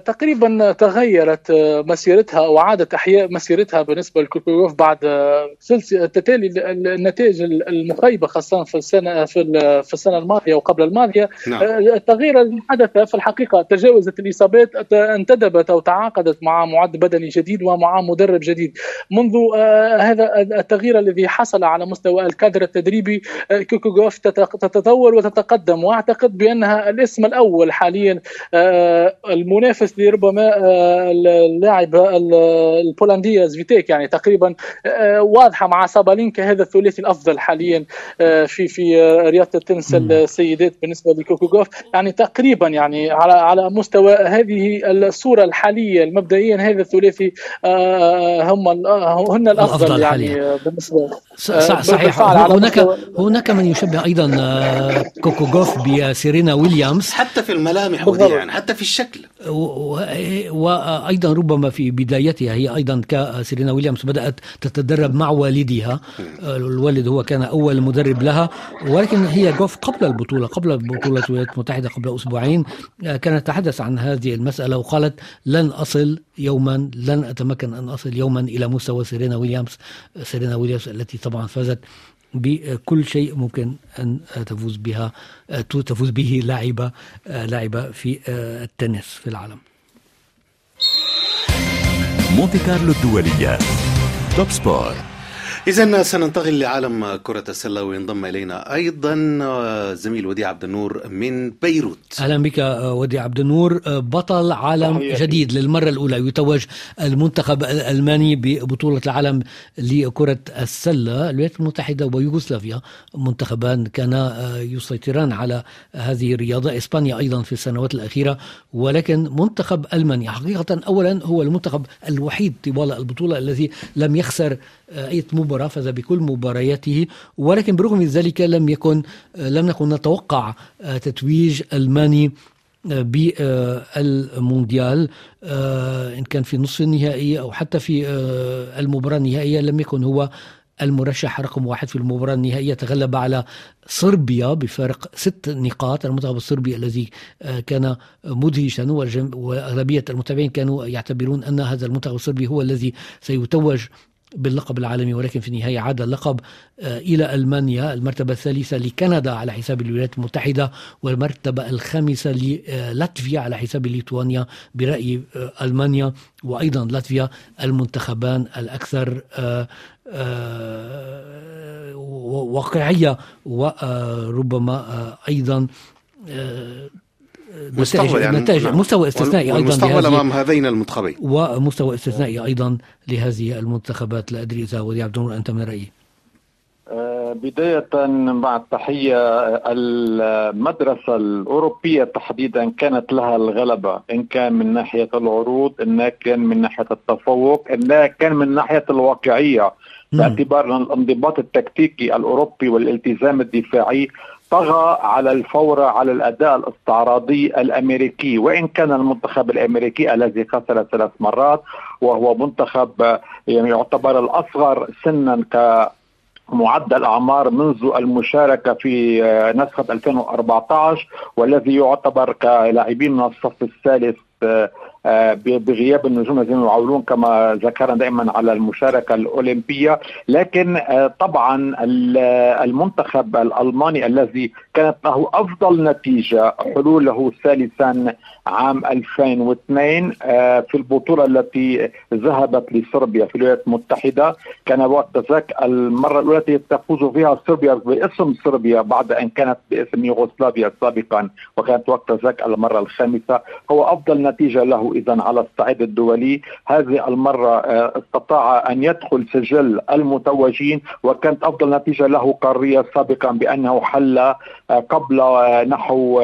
تقريبا تغيرت آه، مسيرتها أو عادت أحياء مسيرتها بالنسبة لكوكويوف بعد آه، سلسلة تتالي النتائج المخيبة خاصة في السنة في في السنة الماضية وقبل الماضية. نعم. التغيير الذي حدث في الحقيقة تجاوزت الإصابات انتدبت أو تعاقدت مع معد بدني جديد ومع مدرب جديد. منذ هذا التغيير الذي حصل على مستوى الكادر التدريبي كوكوغوف تتطور وتتقدم. وأعتقد بأنها الاسم الأول حاليا المنافس لربما اللاعبه البولنديه زفيتيك يعني تقريبا واضحة مع سابالينكا هذا الثلاثي الأفضل حاليا في في رياضة التنس السيدات بالنسبة لكوكو جوف يعني تقريبا يعني على على مستوى هذه الصورة الحالية مبدئيا هذا الثلاثي هم هن الأفضل يعني بالنسبة
صحيح. هناك هناك من يشبه أيضا كوكو جوف بسيرينا ويليامز.
حتى في الملامح ودي يعني حتى في الشكل.
وأيضا ربما في بدايتها هي أيضا كسيرينا ويليامز بدأت تتدرب مع والدها. الوالد هو كان أول مدرب لها ولكن هي جوف قبل البطولة قبل بطولة الولايات المتحدة قبل أسبوعين. كانت تتحدث عن هذه المسألة وقالت لن أصل يوما لن أتمكن أن أصل يوما إلى مستوى سيرينا ويليامز. سيرينا ويليامز التي طبعا فازت بكل شيء ممكن أن تفوز بها تفوز به لاعبة لاعبة في التنس في العالم.
مونتي كارلو الدولية توب سبور
إذا سننتقل لعالم كرة السلة وينضم إلينا أيضا زميل وديع عبد النور من بيروت.
أهلا بك وديع عبد النور. بطل عالم جديد للمرة الأولى يتوج المنتخب الألماني ببطولة العالم لكرة السلة. الولايات المتحدة ويوغوسلافيا منتخبان كانا يسيطران على هذه الرياضة. إسبانيا أيضا في السنوات الأخيرة. ولكن منتخب ألمانيا حقيقة أولا هو المنتخب الوحيد طوال البطولة الذي لم يخسر أي مباراة. فاز بكل مبارياته ولكن برغم ذلك لم يكن لم نكن نتوقع تتويج ألماني بالمونديال إن كان في نصف النهائي أو حتى في المباراة النهائية لم يكن هو المرشح رقم واحد في المباراة النهائية. تغلب على صربيا بفارق ست نقاط. المنتخب الصربي الذي كان مدهشا وأغلبية المتابعين كانوا يعتبرون أن هذا المنتخب الصربي هو الذي سيتوج باللقب العالمي ولكن في النهاية عاد اللقب إلى ألمانيا المرتبة الثالثة لكندا على حساب الولايات المتحدة والمرتبة الخامسة للاتفيا على حساب ليتوانيا برأي ألمانيا وأيضا لاتفيا المنتخبان الأكثر واقعية وربما أيضا
مستوى يعني
نتائج مستوى استثنائي أيضا
مستوى أمام هذين المنتخبين.
ومستوى استثنائي أيضا لهذه المنتخبات. لا أدري إذا ودي عبد النور أنت من رأيي؟
بداية مع التحية المدرسة الأوروبية تحديدا كانت لها الغلبة إن كان من ناحية العروض إن كان من ناحية التفوق إن كان من ناحية الواقعية باعتبار أن الانضباط التكتيكي الأوروبي والالتزام الدفاعي طغى على الفورة على الأداء الاستعراضي الأمريكي وإن كان المنتخب الأمريكي الذي خسر ثلاث مرات وهو منتخب يعني يعتبر الأصغر سنا ك معدل اعمار منذ المشاركة في نسخة 2014 والذي يعتبر كلاعبين من الصف الثالث بغياب النجوم الذين يعولون كما ذكرنا دائما على المشاركة الأولمبية. لكن طبعا المنتخب الألماني الذي كانت له أفضل نتيجة حلوله ثالثا عام 2002 في البطولة التي ذهبت لصربيا في الولايات المتحدة. كان وقت ذاك المرة الأولى التي تفوز فيها صربيا باسم صربيا بعد أن كانت باسم يوغوسلافيا سابقا وكانت وقت ذاك المرة الخامسة. هو أفضل نتيجة له اذا على الصعيد الدولي. هذه المرة استطاع أن يدخل سجل المتوجين وكانت أفضل نتيجة له قاريا سابقا بأنه حل قبل نحو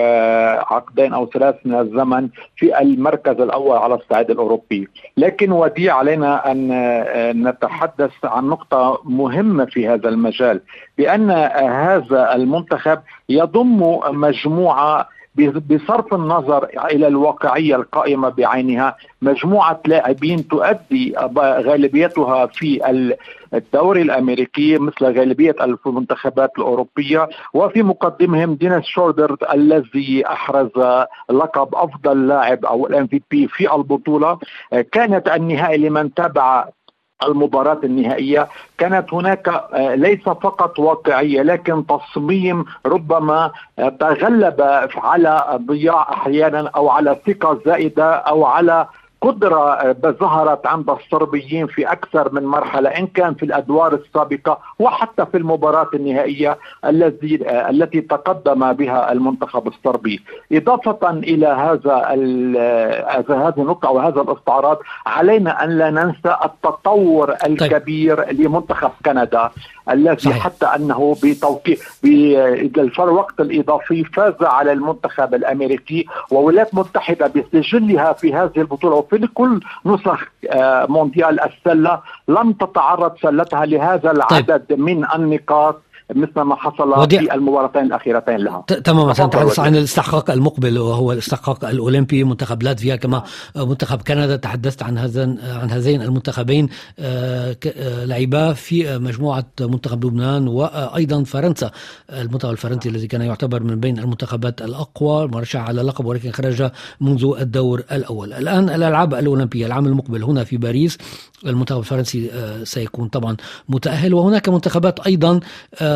عقدين أو ثلاث من الزمن في المركز الأول على الصعيد الأوروبي. لكن وديع علينا أن نتحدث عن نقطة مهمة في هذا المجال بأن هذا المنتخب يضم مجموعة بصرف النظر إلى الواقعية القائمة بعينها مجموعة لاعبين تؤدي غالبيتها في الدوري الأمريكي مثل غالبية المنتخبات الأوروبية وفي مقدمهم دينيس شوردر الذي أحرز لقب أفضل لاعب أو ال MVP في البطولة. كانت النهائي لمن تابع المباراة النهائية. كانت هناك ليس فقط واقعية لكن تصميم ربما تغلب على ضياع أحيانا أو على ثقة زائدة أو على قدرة ظهرت عند الصربيين في أكثر من مرحلة إن كان في الأدوار السابقة وحتى في المباراة النهائية الذي التي تقدم بها المنتخب الصربي إضافة إلى هذا هذه النقطة وهذا الاستعراض علينا أن لا ننسى التطور طيب. الكبير طيب. لمنتخب كندا الذي صحيح. حتى أنه بتوقيع بالوقت الإضافي فاز على المنتخب الأمريكي والولايات المتحده بسجلها في هذه البطولة وفي كل نسخ آه، مونديال السلة لم تتعرض سلتها لهذا طيب. العدد طيب. من النقاط مثل ما حصل ودي... في المباراتين الأخيرتين لها.
تماما سنتحدث عن الاستحقاق المقبل وهو الاستحقاق الأولمبي منتخب لاتفيا كما منتخب كندا. تحدثت عن هذا عن هذين المنتخبين آه، آه، لعبا في مجموعة منتخب لبنان وأيضا فرنسا. المنتخب الفرنسي الذي كان يعتبر من بين المنتخبات الأقوى مرشح على اللقب ولكن خرج منذ الدور الأول. الآن الألعاب الأولمبية العام المقبل هنا في باريس. المنتخب الفرنسي آه، سيكون طبعا متأهل وهناك منتخبات أيضا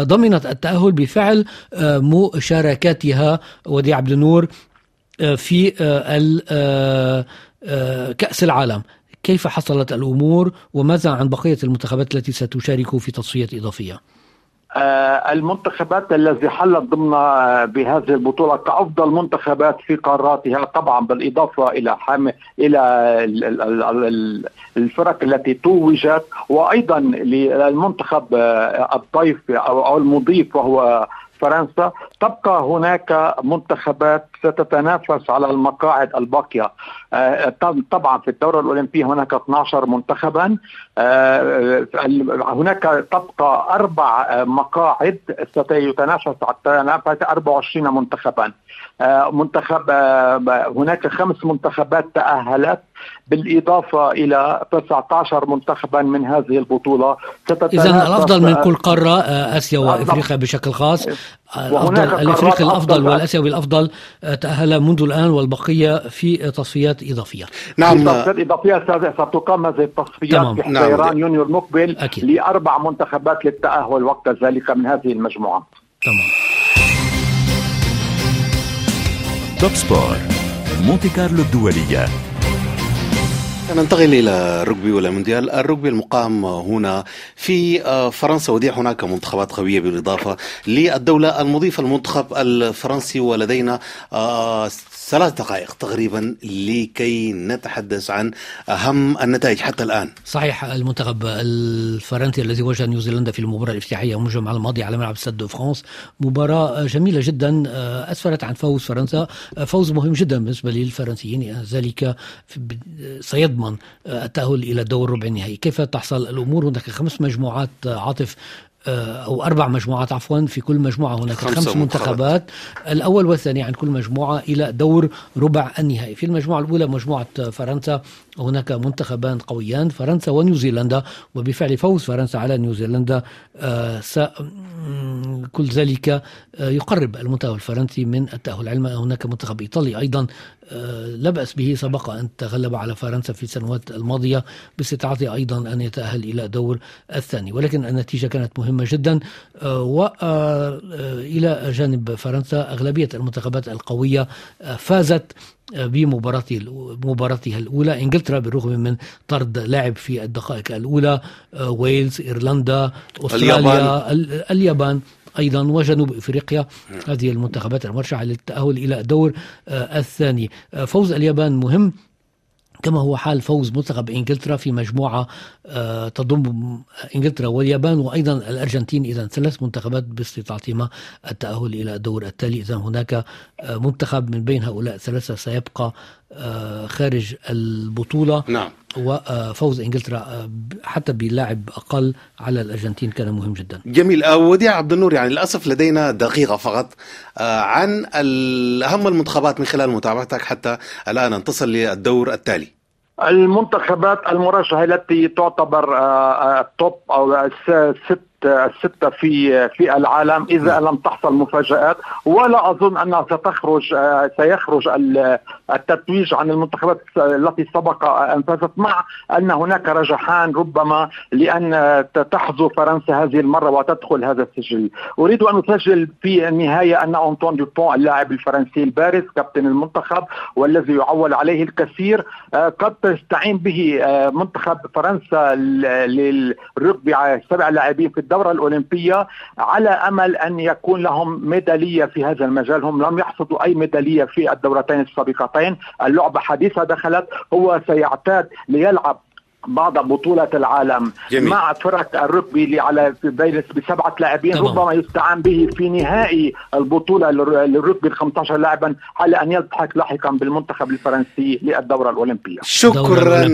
ضمنت التأهل بفعل آه، مشاركاتها ودي عبد النور آه، في آه، كأس العالم كيف حصلت الأمور وماذا عن بقية المنتخبات التي ستشارك في تصفية إضافية؟
المنتخبات التي حلت ضمن بهذه البطولة كأفضل منتخبات في قاراتها. طبعا بالإضافة إلى حام إلى الفرق التي توجت وأيضا للمنتخب الضيف أو المضيف وهو فرنسا تبقى هناك منتخبات ستتنافس على المقاعد الباقية. آه، طبعا في الدوره الاولمبيه هناك 12 منتخبا. آه، هناك تبقى أربع مقاعد ستيتنافس على 24 منتخبا. آه، منتخب هناك خمس منتخبات تأهلت بالإضافة إلى 19 منتخبا من هذه البطولة
اذا الافضل من كل قارة آسيا وإفريقيا بشكل خاص. الافضل الإفريقي الأفضل والآسيوي الأفضل تأهل منذ الآن والبقية في تصفيات إضافية.
نعم. تصفيات إضافية ستقام هذه التصفيات في حزيران نعم. يونيو المقبل أكيد. لأربع منتخبات للتأهل وقت ذلك من هذه المجموعة. تمام.
توب سبور مونتي كارلو الدولية.
ننتقل إلى الركبي والمونديال. الركبي المقام هنا في آه، فرنسا وديع هناك منتخبات قوية بالإضافة للدولة المضيفة المنتخب الفرنسي ولدينا آه، ثلاث دقائق تقريبا لكي نتحدث عن أهم النتائج حتى الآن.
صحيح المنتخب الفرنسي الذي واجه نيوزيلندا في المباراة الافتتاحية يوم الجمعه الماضيه على ملعب ستاد فرانس. مباراة جميلة جدا آه، أسفرت عن فوز فرنسا. فوز مهم جدا بالنسبة للفرنسيين ذلك سيضمن التأهل إلى دور ربع النهائي. كيف تحصل الأمور؟ هناك خمس مجموعات عاطف آه، أو أربع مجموعات عفوا في كل مجموعة هناك خمس منتخبات. الأول والثاني عن كل مجموعة إلى دور ربع النهائي. في المجموعة الأولى مجموعة فرنسا هناك منتخبان قويان فرنسا ونيوزيلندا. وبفعل فوز فرنسا على نيوزيلندا آه، كل ذلك آه، يقرب المنتخب الفرنسي من التأهل. علما هناك منتخب إيطالي أيضا لا بأس به سبق أن تغلب على فرنسا في السنوات الماضية باستطاعته أيضا أن يتأهل إلى دور الثاني. ولكن النتيجة كانت مهمة جدا وإلى جانب فرنسا أغلبية المنتخبات القوية فازت بمباراته مباراتها الأولى. إنجلترا بالرغم من طرد لاعب في الدقائق الأولى آه، ويلز إيرلندا أستراليا اليابان, اليابان. أيضا وجنوب إفريقيا. هذه المنتخبات المرشحة للتأهل إلى الدور آه، الثاني. آه، فوز اليابان مهم. كما هو حال فوز منتخب إنجلترا في مجموعة آه، تضم إنجلترا واليابان وأيضا الأرجنتين. اذا ثلاث منتخبات باستطاعتهما التأهل إلى الدور التالي. اذا هناك منتخب من بين هؤلاء الثلاثة سيبقى خارج البطولة.
نعم.
وفوز إنجلترا حتى بلاعب أقل على الأرجنتين كان مهم جدا.
جميل وديع عبد النور يعني للأسف لدينا دقيقة فقط عن أهم المنتخبات من خلال متابعتك حتى الآن نتصل للدور التالي.
المنتخبات المرشحة التي تعتبر التوب أو ست الستة في في العالم إذا لم تحصل مفاجآت ولا أظن أنها ستخرج سيخرج التتويج عن المنتخبات التي سبق أن فازت مع أن هناك رجحان ربما لأن تحظو فرنسا هذه المرة وتدخل هذا السجل. أريد أن أسجل في النهاية أن أنطون دوبون اللاعب الفرنسي البارز كابتن المنتخب والذي يعول عليه الكثير قد تستعين به منتخب فرنسا للركبي سبع لاعبين في الدورة الأولمبية على أمل أن يكون لهم ميدالية في هذا المجال. هم لم يحصدوا أي ميدالية في الدورتين السابقتين. اللعبة حديثة دخلت. هو سيعتاد ليلعب بعض بطولة العالم جميل. مع فرق الركبي اللي على بسبعة لاعبين ربما يستعان به في نهائي البطولة للركبي ال 15 لاعبا على أن يلتحق لاحقا بالمنتخب الفرنسي للدورة الأولمبية.
شكرا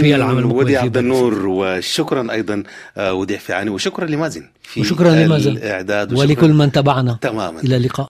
وديع عبد النور وشكرا أيضا وديع فيعاني وشكرا لمازن
في وشكرا لمازن. الإعداد ولكل من تبعنا.
تماما.
إلى اللقاء.